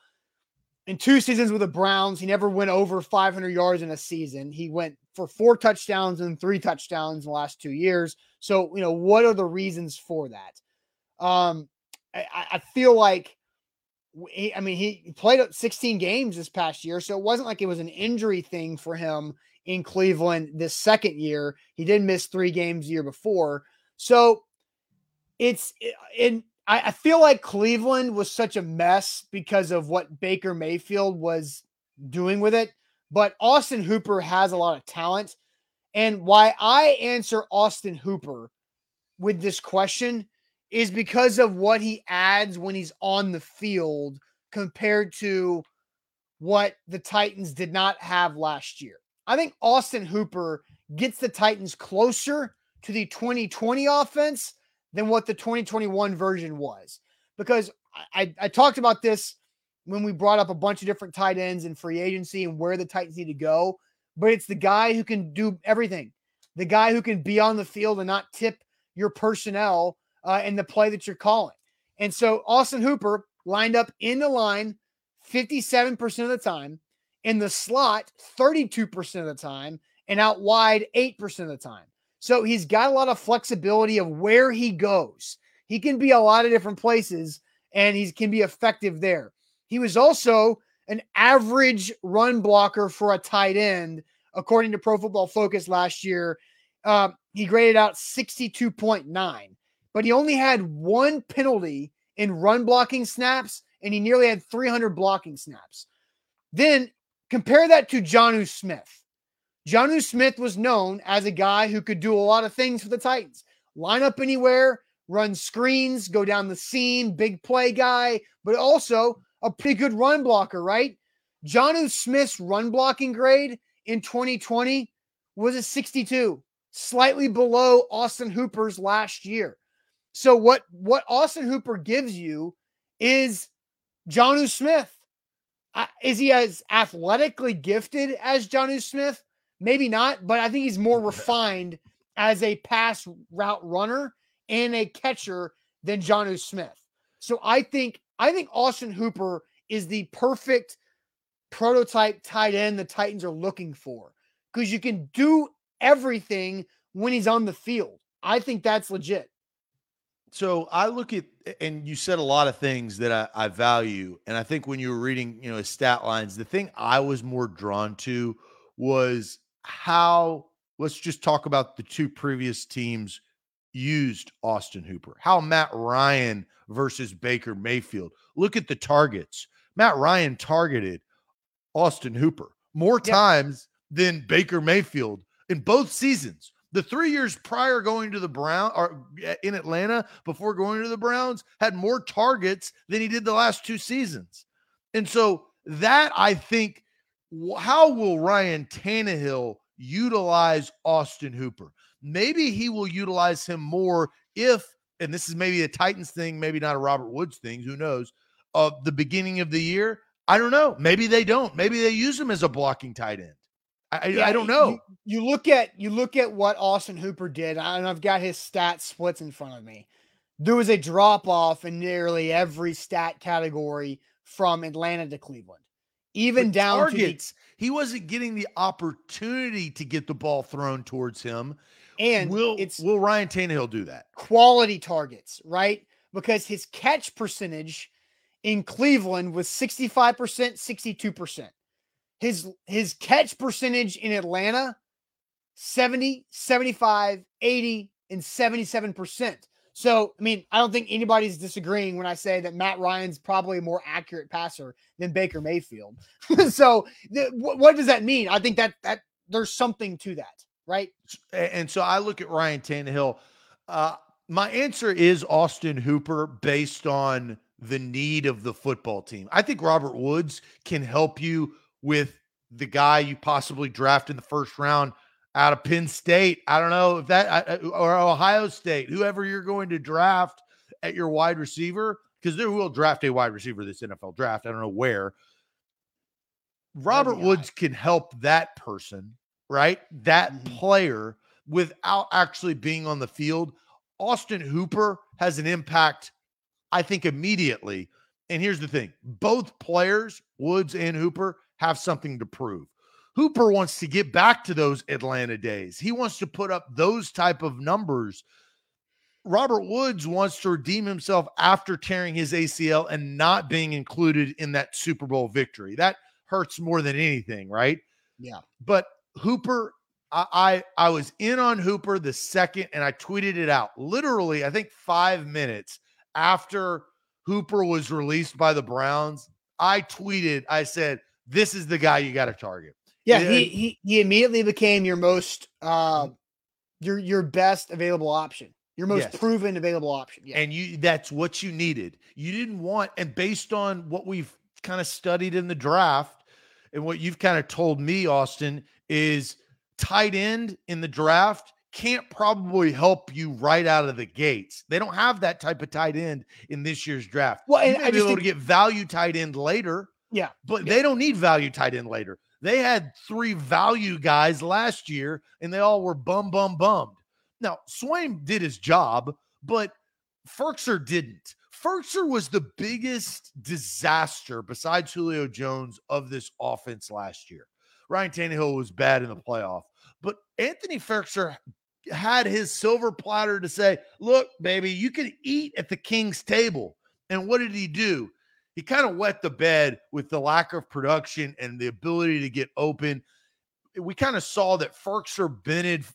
in two seasons with the Browns, he never went over 500 yards in a season. He went for four touchdowns and three touchdowns in the last two years. So, you know, what are the reasons for that? Um, I, I feel like, he, I mean, he played 16 games this past year, so it wasn't like it was an injury thing for him in Cleveland this second year. He did miss three games the year before. So it's in I, I feel like Cleveland was such a mess because of what Baker Mayfield was doing with it. But Austin Hooper has a lot of talent. And why I answer Austin Hooper with this question is because of what he adds when he's on the field compared to what the Titans did not have last year. I think Austin Hooper gets the Titans closer to the 2020 offense than what the 2021 version was. Because I, I talked about this when we brought up a bunch of different tight ends and free agency and where the Titans need to go. But it's the guy who can do everything, the guy who can be on the field and not tip your personnel uh, in the play that you're calling. And so Austin Hooper lined up in the line 57% of the time, in the slot 32% of the time, and out wide 8% of the time. So he's got a lot of flexibility of where he goes. He can be a lot of different places and he can be effective there. He was also an average run blocker for a tight end, according to Pro Football Focus last year. Uh, he graded out 62.9, but he only had one penalty in run blocking snaps, and he nearly had 300 blocking snaps. Then compare that to Jonnu Smith. Jonnu Smith was known as a guy who could do a lot of things for the Titans. Line up anywhere, run screens, go down the seam, big play guy, but also a pretty good run blocker, right? Jonnu Smith's run blocking grade in 2020 was a 62, slightly below Austin Hooper's last year. So what what Austin Hooper gives you is Jonnu Smith. Uh, is he as athletically gifted as Jonnu Smith? Maybe not, but I think he's more refined as a pass route runner and a catcher than Jonnu Smith. So I think I think Austin Hooper is the perfect prototype tight end the Titans are looking for because you can do everything when he's on the field. I think that's legit. So I look at, and you said a lot of things that I, I value. And I think when you were reading, you know, his stat lines, the thing I was more drawn to was how let's just talk about the two previous teams used Austin Hooper. How Matt Ryan versus Baker Mayfield. Look at the targets. Matt Ryan targeted Austin Hooper more times than Baker Mayfield in both seasons. The three years prior going to the Brown or eh, in Atlanta before going to the Browns had more targets than he did the last two seasons. And so that I think how will Ryan Tannehill utilize Austin Hooper? Maybe he will utilize him more if, and this is maybe a Titans thing, maybe not a Robert Woods thing, who knows, of the beginning of the year. I don't know. Maybe they don't. Maybe they use him as a blocking tight end. I, yeah, I don't know. You, you, look at you look at what Austin Hooper did, and I've got his stat splits in front of me. There was a drop off in nearly every stat category from Atlanta to Cleveland even but down targets. to the, he wasn't getting the opportunity to get the ball thrown towards him. And will it's will Ryan Tannehill do that? Quality targets, right? Because his catch percentage in Cleveland was 65%, 62%. His his catch percentage in Atlanta 70, 75, 80 and 77%. So, I mean, I don't think anybody's disagreeing when I say that Matt Ryan's probably a more accurate passer than Baker Mayfield. so, th- what does that mean? I think that that there's something to that, right? And so I look at Ryan Tannehill. Uh, my answer is Austin Hooper based on the need of the football team. I think Robert Woods can help you with the guy you possibly draft in the first round out of Penn State. I don't know if that or Ohio State, whoever you're going to draft at your wide receiver, because they will draft a wide receiver this NFL draft. I don't know where. Robert Woods can help that person, right? That mm-hmm. player without actually being on the field. Austin Hooper has an impact, I think, immediately. And here's the thing both players, Woods and Hooper, have something to prove. Hooper wants to get back to those Atlanta days. He wants to put up those type of numbers. Robert Woods wants to redeem himself after tearing his ACL and not being included in that Super Bowl victory. That hurts more than anything, right? Yeah. But Hooper, I, I, I was in on Hooper the second, and I tweeted it out. Literally, I think five minutes after Hooper was released by the Browns. I tweeted, I said, "This is the guy you got to target." Yeah, he, he he immediately became your most uh, your your best available option, your most yes. proven available option. Yeah. And you that's what you needed. You didn't want, and based on what we've kind of studied in the draft, and what you've kind of told me, Austin, is tight end in the draft can't probably help you right out of the gates. They don't have that type of tight end in this year's draft. Well, and I be able think, to get value tight end later. Yeah, but yeah. they don't need value tight end later. They had three value guys last year, and they all were bum, bum, bummed. Now, Swaim did his job, but Firkser didn't. Firkser was the biggest disaster besides Julio Jones of this offense last year. Ryan Tannehill was bad in the playoff, but Anthony Firkser had his silver platter to say, look, baby, you can eat at the king's table. And what did he do? He kind of wet the bed with the lack of production and the ability to get open. We kind of saw that Firkser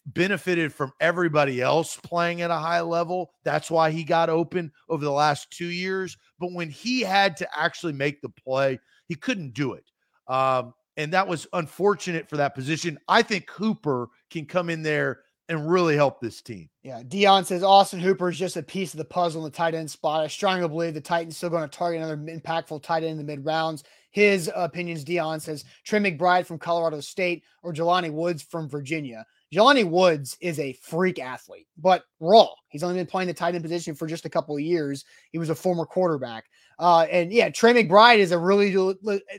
benefited from everybody else playing at a high level. That's why he got open over the last two years. But when he had to actually make the play, he couldn't do it. Um, and that was unfortunate for that position. I think Hooper can come in there and really help this team. Yeah. Dion says Austin Hooper is just a piece of the puzzle in the tight end spot. I strongly believe the Titans still going to target another impactful tight end in the mid rounds. His opinions, Dion says Trey McBride from Colorado State or Jelani Woods from Virginia. Jelani Woods is a freak athlete, but raw. He's only been playing the tight end position for just a couple of years. He was a former quarterback. Uh, and yeah, Trey McBride is a really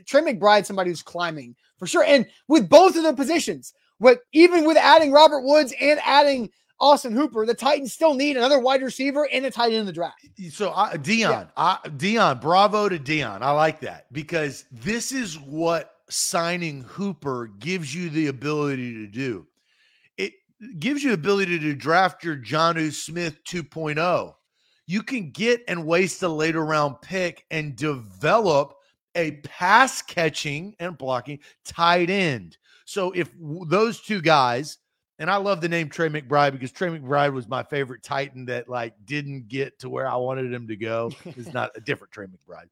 Trey McBride, somebody who's climbing for sure. And with both of the positions, but even with adding Robert Woods and adding Austin Hooper, the Titans still need another wide receiver and a tight end in the draft. So uh, Dion, yeah. I, Dion, bravo to Dion. I like that because this is what signing Hooper gives you the ability to do. It gives you the ability to draft your Jonnu Smith 2.0. You can get and waste a later round pick and develop a pass catching and blocking tight end. So if those two guys, and I love the name Trey McBride because Trey McBride was my favorite Titan that like didn't get to where I wanted him to go. It's not a different Trey McBride.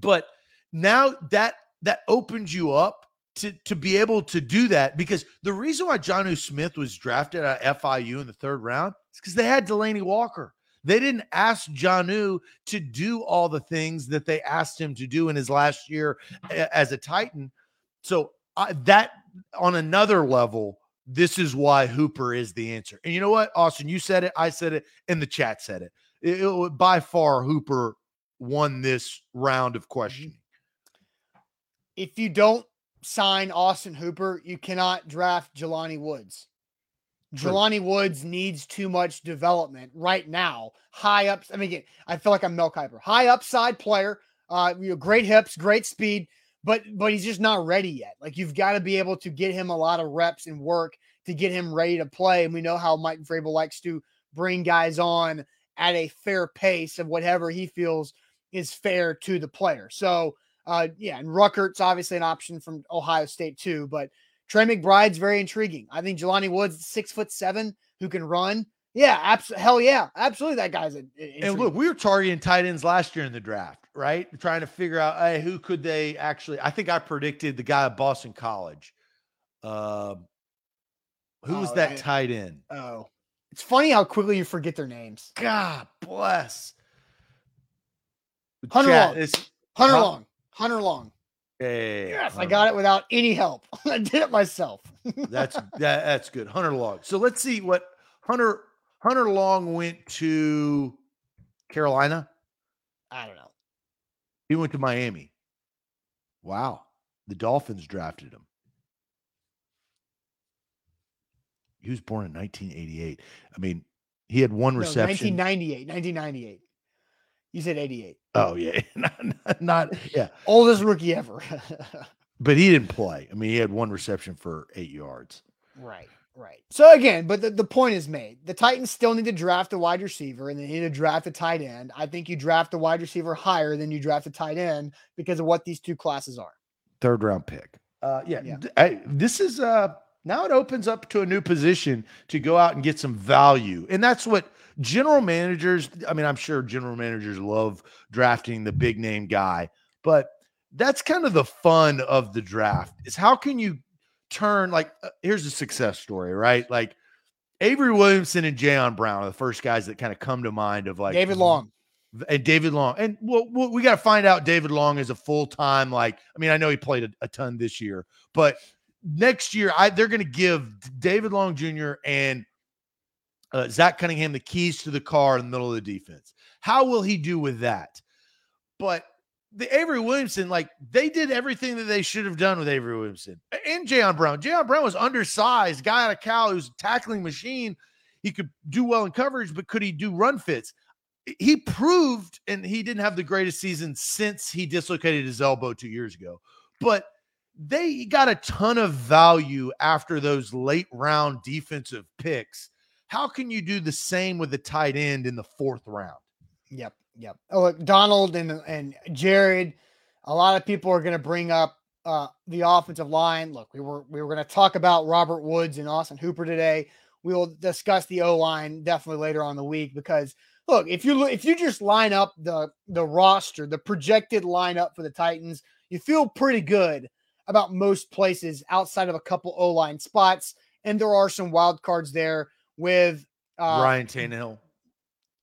But now that that opens you up to to be able to do that because the reason why Jonnu Smith was drafted at FIU in the third round is because they had Delanie Walker. They didn't ask Jonnu to do all the things that they asked him to do in his last year as a Titan. So I, that on another level, this is why Hooper is the answer. And you know what, Austin, you said it, I said it, and the chat said it. It, it by far Hooper won this round of mm-hmm. questioning. If you don't sign Austin Hooper, you cannot draft Jelani Woods. True. Jelani Woods needs too much development right now. High ups. I mean, I feel like I'm Mel Kiper. High upside player. Uh, you know, great hips, great speed but but he's just not ready yet. Like you've got to be able to get him a lot of reps and work to get him ready to play. And we know how Mike Vrabel likes to bring guys on at a fair pace of whatever he feels is fair to the player. So uh yeah, and Ruckert's obviously an option from Ohio State too, but Trey McBride's very intriguing. I think Jelani Woods, six foot seven, who can run. Yeah, absolutely. Hell yeah, absolutely. That guy's a. And look, we were targeting tight ends last year in the draft, right? Trying to figure out hey, who could they actually. I think I predicted the guy at Boston College. Uh, who was oh, that I, tight end? Oh, it's funny how quickly you forget their names. God bless. Hunter Chat, Long. Hunter huh? Long. Hunter Long. Yeah, yes, I got it without any help. I did it myself. that's that, that's good. Hunter Long. So let's see what Hunter Hunter Long went to Carolina. I don't know. He went to Miami. Wow. The Dolphins drafted him. He was born in 1988. I mean, he had one No, reception. 1998. 1998. You said 88. oh yeah, not, not, not- yeah. Oldest rookie ever. But he didn't play. I mean, he had one reception for eight yards. right. Right. So again, but the, the point is made. The Titans still need to draft a wide receiver and they need to draft a tight end. I think you draft a wide receiver higher than you draft a tight end because of what these two classes are. third round pick. Uh, yeah, Yeah. d- I- this is uh now it opens up to a new position to go out and get some value, and that's what general managers. I mean, I'm sure general managers love drafting the big name guy, but that's kind of the fun of the draft. Is how can you turn like uh, here's a success story, right? Like Avery Williamson and Jayon Brown are the first guys that kind of come to mind of like David Long. and David Long. And well, well, we got to find out David Long is a full time. Like, I mean, I know he played a, a ton this year, but next year, I they're going to give David Long Jr. and uh, Zach Cunningham the keys to the car in the middle of the defense. How will he do with that? But the Avery Williamson, like they did everything that they should have done with Avery Williamson and Jayon Brown. Jayon Brown was undersized, guy out of Cal who's tackling machine. He could do well in coverage, but could he do run fits? He proved, and he didn't have the greatest season since he dislocated his elbow two years ago. But they got a ton of value after those late round defensive picks. How can you do the same with the tight end in the fourth round? Yep, yep. Oh, look, Donald and and Jared. A lot of people are going to bring up uh, the offensive line. Look, we were we were going to talk about Robert Woods and Austin Hooper today. We will discuss the O line definitely later on the week because look, if you if you just line up the the roster, the projected lineup for the Titans, you feel pretty good about most places outside of a couple O line spots, and there are some wild cards there with uh, Ryan Tannehill.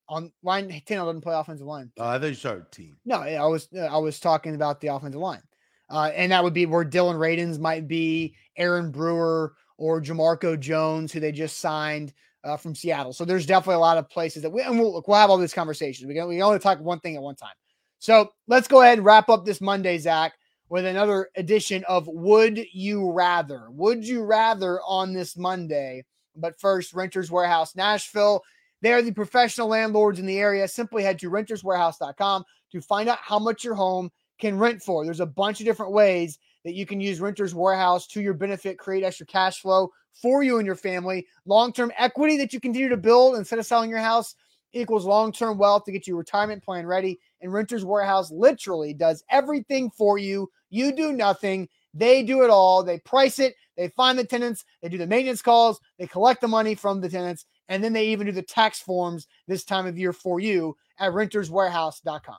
On Ryan Tannehill doesn't play offensive line. Uh, I thought you started team. No, I was uh, I was talking about the offensive line, uh, and that would be where Dillon Radunz might be, Aaron Brewer or Jamarco Jones, who they just signed uh, from Seattle. So there's definitely a lot of places that we and we'll, look, we'll have all these conversations. We can we can only talk one thing at one time. So let's go ahead and wrap up this Monday, Zach, with another edition of Would You Rather? Would you rather on this Monday? But first, Renters Warehouse Nashville. They are the professional landlords in the area. Simply head to renterswarehouse.com to find out how much your home can rent for. There's a bunch of different ways that you can use Renters Warehouse to your benefit, create extra cash flow for you and your family, long term equity that you continue to build instead of selling your house equals long term wealth to get your retirement plan ready. And Renters Warehouse literally does everything for you. You do nothing. They do it all. They price it, they find the tenants, they do the maintenance calls, they collect the money from the tenants, and then they even do the tax forms this time of year for you at renterswarehouse.com.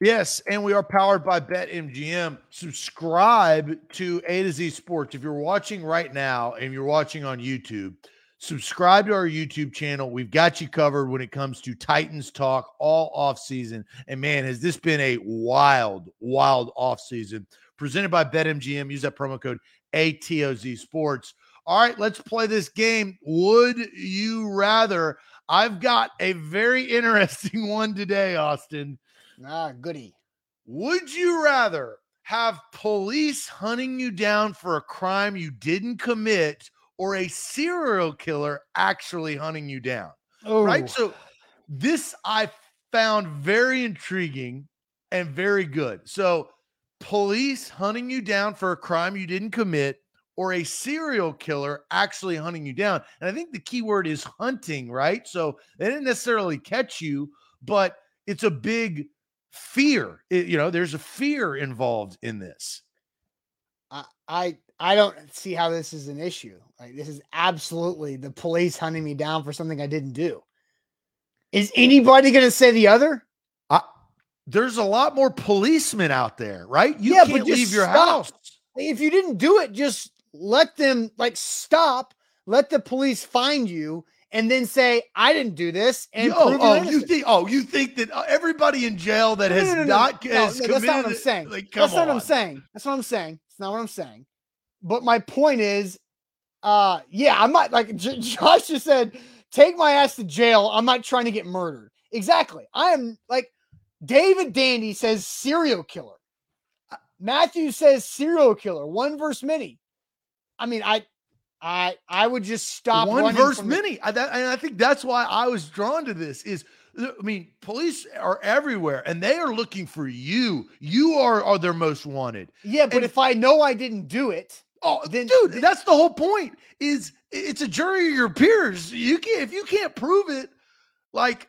Yes, and we are powered by BetMGM. Subscribe to A to Z Sports. If you're watching right now and you're watching on YouTube, subscribe to our YouTube channel. We've got you covered when it comes to Titans talk all off season. And man, has this been a wild, wild off season. Presented by BetMGM. Use that promo code ATOZ Sports. All right, let's play this game. Would you rather? I've got a very interesting one today, Austin. Ah, goody. Would you rather have police hunting you down for a crime you didn't commit or a serial killer actually hunting you down? Oh, Right. So, this I found very intriguing and very good. So, police hunting you down for a crime you didn't commit or a serial killer actually hunting you down. And I think the key word is hunting, right? So, they didn't necessarily catch you, but it's a big fear. It- you know, there's a fear involved in this. I, I I don't see how this is an issue. Like this is absolutely the police hunting me down for something I didn't do. Is anybody going to say the other? I, there's a lot more policemen out there, right? You Yeah, can't leave your stop. house. If you didn't do it, just let them like stop. Let the police find you and then say I didn't do this and oh, oh, you think? Oh, you think that uh, everybody in jail that has no, no, no, not no, has no, committed? that's not what I'm saying. Like, That's not what I'm saying. That's what I'm saying. It's not what I'm saying. But my point is, uh, yeah, I'm not like J- Josh just said, take my ass to jail. I'm not trying to get murdered. Exactly. I am like David Dandy says serial killer. Uh, Matthew says serial killer. One verse many. I mean, I, I, I would just stop one running verse from the- many. I, that, and I think that's why I was drawn to this. Is uh, I mean, police are everywhere, and they are looking for you. You are are their most wanted. Yeah, but and- if I know I didn't do it, Oh, Then- dude, then- that's the whole point. Is it's a jury of your peers. You can't if you can't prove it. Like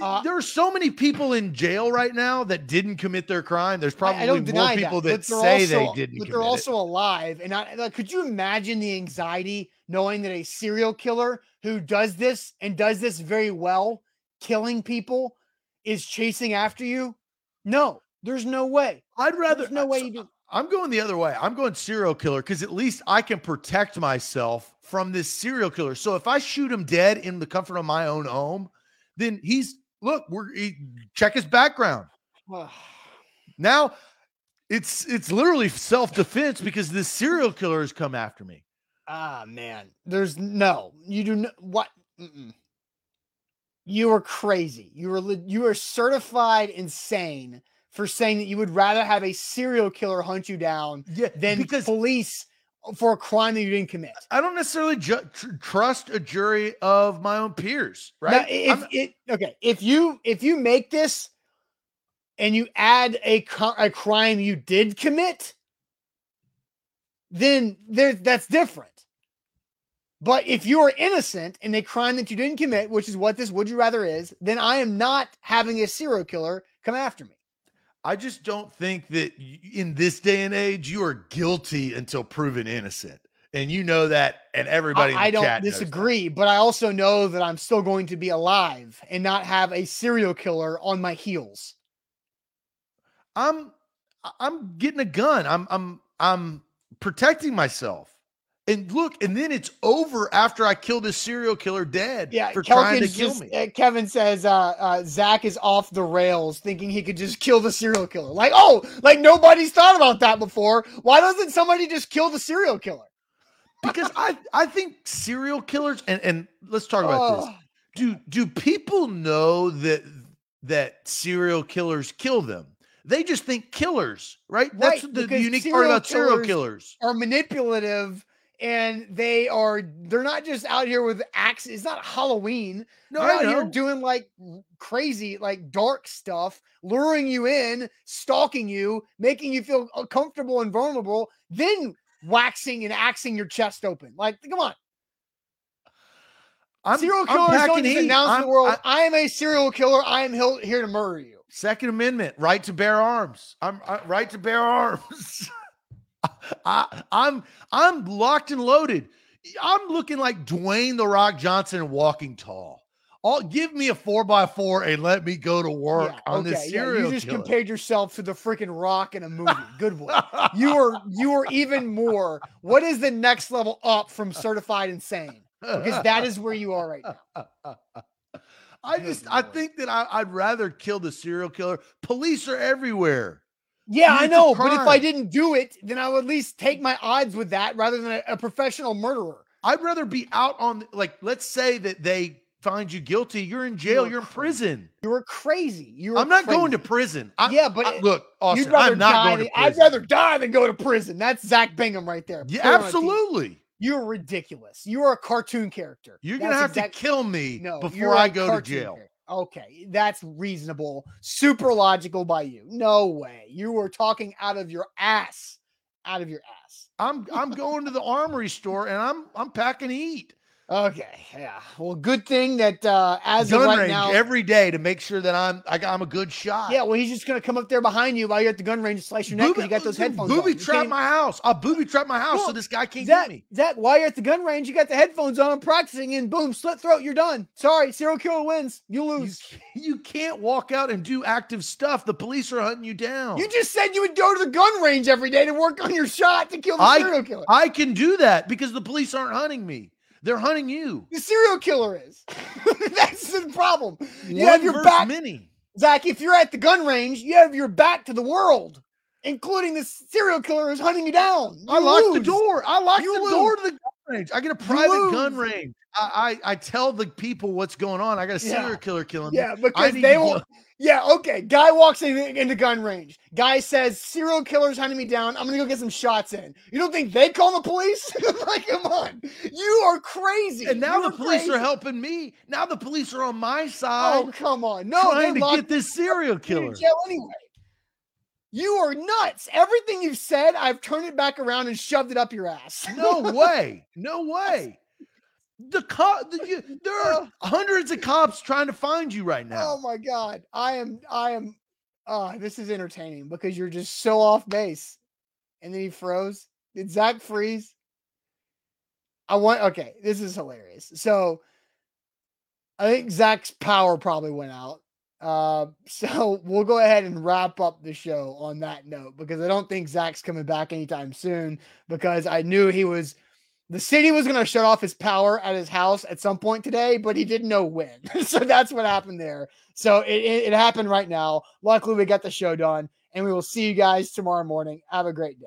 Uh, there are so many people in jail right now that didn't commit their crime. There's probably more deny people that, that, say also- they didn't. But they're it. also alive, and I like. Could you imagine the anxiety knowing that a serial killer who does this and does this very well, killing people, is chasing after you? No, there's no way. I'd rather There's no way so you do. I'm going the other way. I'm going serial killer because at least I can protect myself from this serial killer. So if I shoot him dead in the comfort of my own home, then he's look. We're he, check his background. Now it's it's literally self defense because this serial killer has come after me. Ah, man, there's no. You do not. What? Mm-mm. You are crazy. You are you are certified insane for saying that you would rather have a serial killer hunt you down Yeah, than because police for a crime that you didn't commit. I don't necessarily ju- tr- trust a jury of my own peers, Now, right? if I'm- it okay, if you if you make this and you add a a crime you did commit, then there that's different. But if you are innocent in a crime that you didn't commit, which is what this would you rather is, then I am not having a serial killer come after me. I just don't think that in this day and age you are guilty until proven innocent, and you know that, and everybody. in I, I don't disagree, but I also know that I'm still going to be alive and not have a serial killer on my heels. I'm I'm getting a gun. I'm I'm I'm protecting myself. And look, and then it's over after I kill this serial killer dead Yeah, for trying to kill just, me. uh, Kevin says uh, uh, Zach is off the rails, thinking he could just kill the serial killer. Like, oh, like nobody's thought about that before. Why doesn't somebody just kill the serial killer? because I I think serial killers and and let's talk about this. Oh, Do do people know that that serial killers kill them? They just think killers, right? That's the unique part about serial killers. Are manipulative and they are they're not just out here with axes. It's not Halloween. No, They're I out here doing like crazy, like dark stuff, luring you in, stalking you, making you feel uncomfortable and vulnerable, then waxing and axing your chest open. Like, come on. I'm, serial killers don't just announce I'm- the world, I- I, am a serial killer. I am here to murder you. Second Amendment, right to bear arms. I'm I, right to bear arms. I, I'm I'm locked and loaded. I'm looking like Dwayne the Rock Johnson walking tall. All give me a four by four and let me go to work Yeah, on this okay, yeah, You just killer. compared yourself to the freaking rock in a movie. Good boy. You are you are even more. What is the next level up from certified insane? Because that is where you are right now. I just I think that I, I'd rather kill the serial killer. Police are everywhere. Yeah, I know, but if I didn't do it, then I would at least take my odds with that rather than a, a professional murderer. I'd rather be out on like let's say that they find you guilty, you're in jail, You're you're in crazy. prison. You were crazy. You were I'm not going to prison. I, Yeah, but I- look, Austin, I'm not die. going to than- prison. I'd rather die than go to prison. That's Zach Bingham right there. Yeah, Put it on a t- absolutely. You're ridiculous. You are a cartoon character. You're gonna have exact- to kill me No, before you're I go to jail. character. Okay, that's reasonable. Super logical by you. No way. You were talking out of your ass. Out of your ass. I'm I'm going to the armory store and I'm I'm packing heat. Okay, yeah. Well, good thing that uh as Gun of right range now, every day to make sure that I'm I, I'm a good shot. yeah. Well, he's just gonna come up there behind you while you're at the gun range and slice your neck because you got those headphones. Booby on. Trap my house. I'll booby trap my house so this guy can't Zach, get me. Zach, while you're at the gun range, you got the headphones on, practicing, and boom, slit throat, you're done. Sorry, serial killer wins. You You, lose. you can't walk out and do active stuff. The police are hunting you down. You just said you would go to the gun range every day to work on your shot to kill the I- serial killer. I can do that because the police aren't hunting me. They're hunting you. The serial killer is. That's the problem. You One have your back, many. Zach. If you're at the gun range, you have your back to the world, including the serial killer who's hunting you down. I You lock the door. I lock You the lose. door to the gun range. I get a private gun range. I, I I tell the people what's going on. I got a Yeah. serial killer killing. me. Yeah, I because they will. go- Yeah, okay. Guy walks in into gun range. Guy says serial killer's hunting me down. I'm gonna go get some shots in. You don't think they call the police? like, come on, you are crazy. And now You the police crazy. are helping me. Now the police are on my Oh side come on, no, trying to get this serial killer. jail anyway. You are nuts. Everything you've said, I've turned it back around and shoved it up your ass. No way. No way. The cop. The, you, there are hundreds of cops trying to find you right now. Oh my god, I am, I am. Uh, this is entertaining because you're just so off base. And then he froze. Did Zach freeze? I want. Okay, this is hilarious. So, I think Zach's power probably went out. Uh, so we'll go ahead and wrap up the show on that note because I don't think Zach's coming back anytime soon because I knew he was the city was going to shut off his power at his house at some point today, but he didn't know when. so that's what happened there. So it, it, it happened right now. Luckily, we got the show done, and we will see you guys tomorrow morning. Have a great day.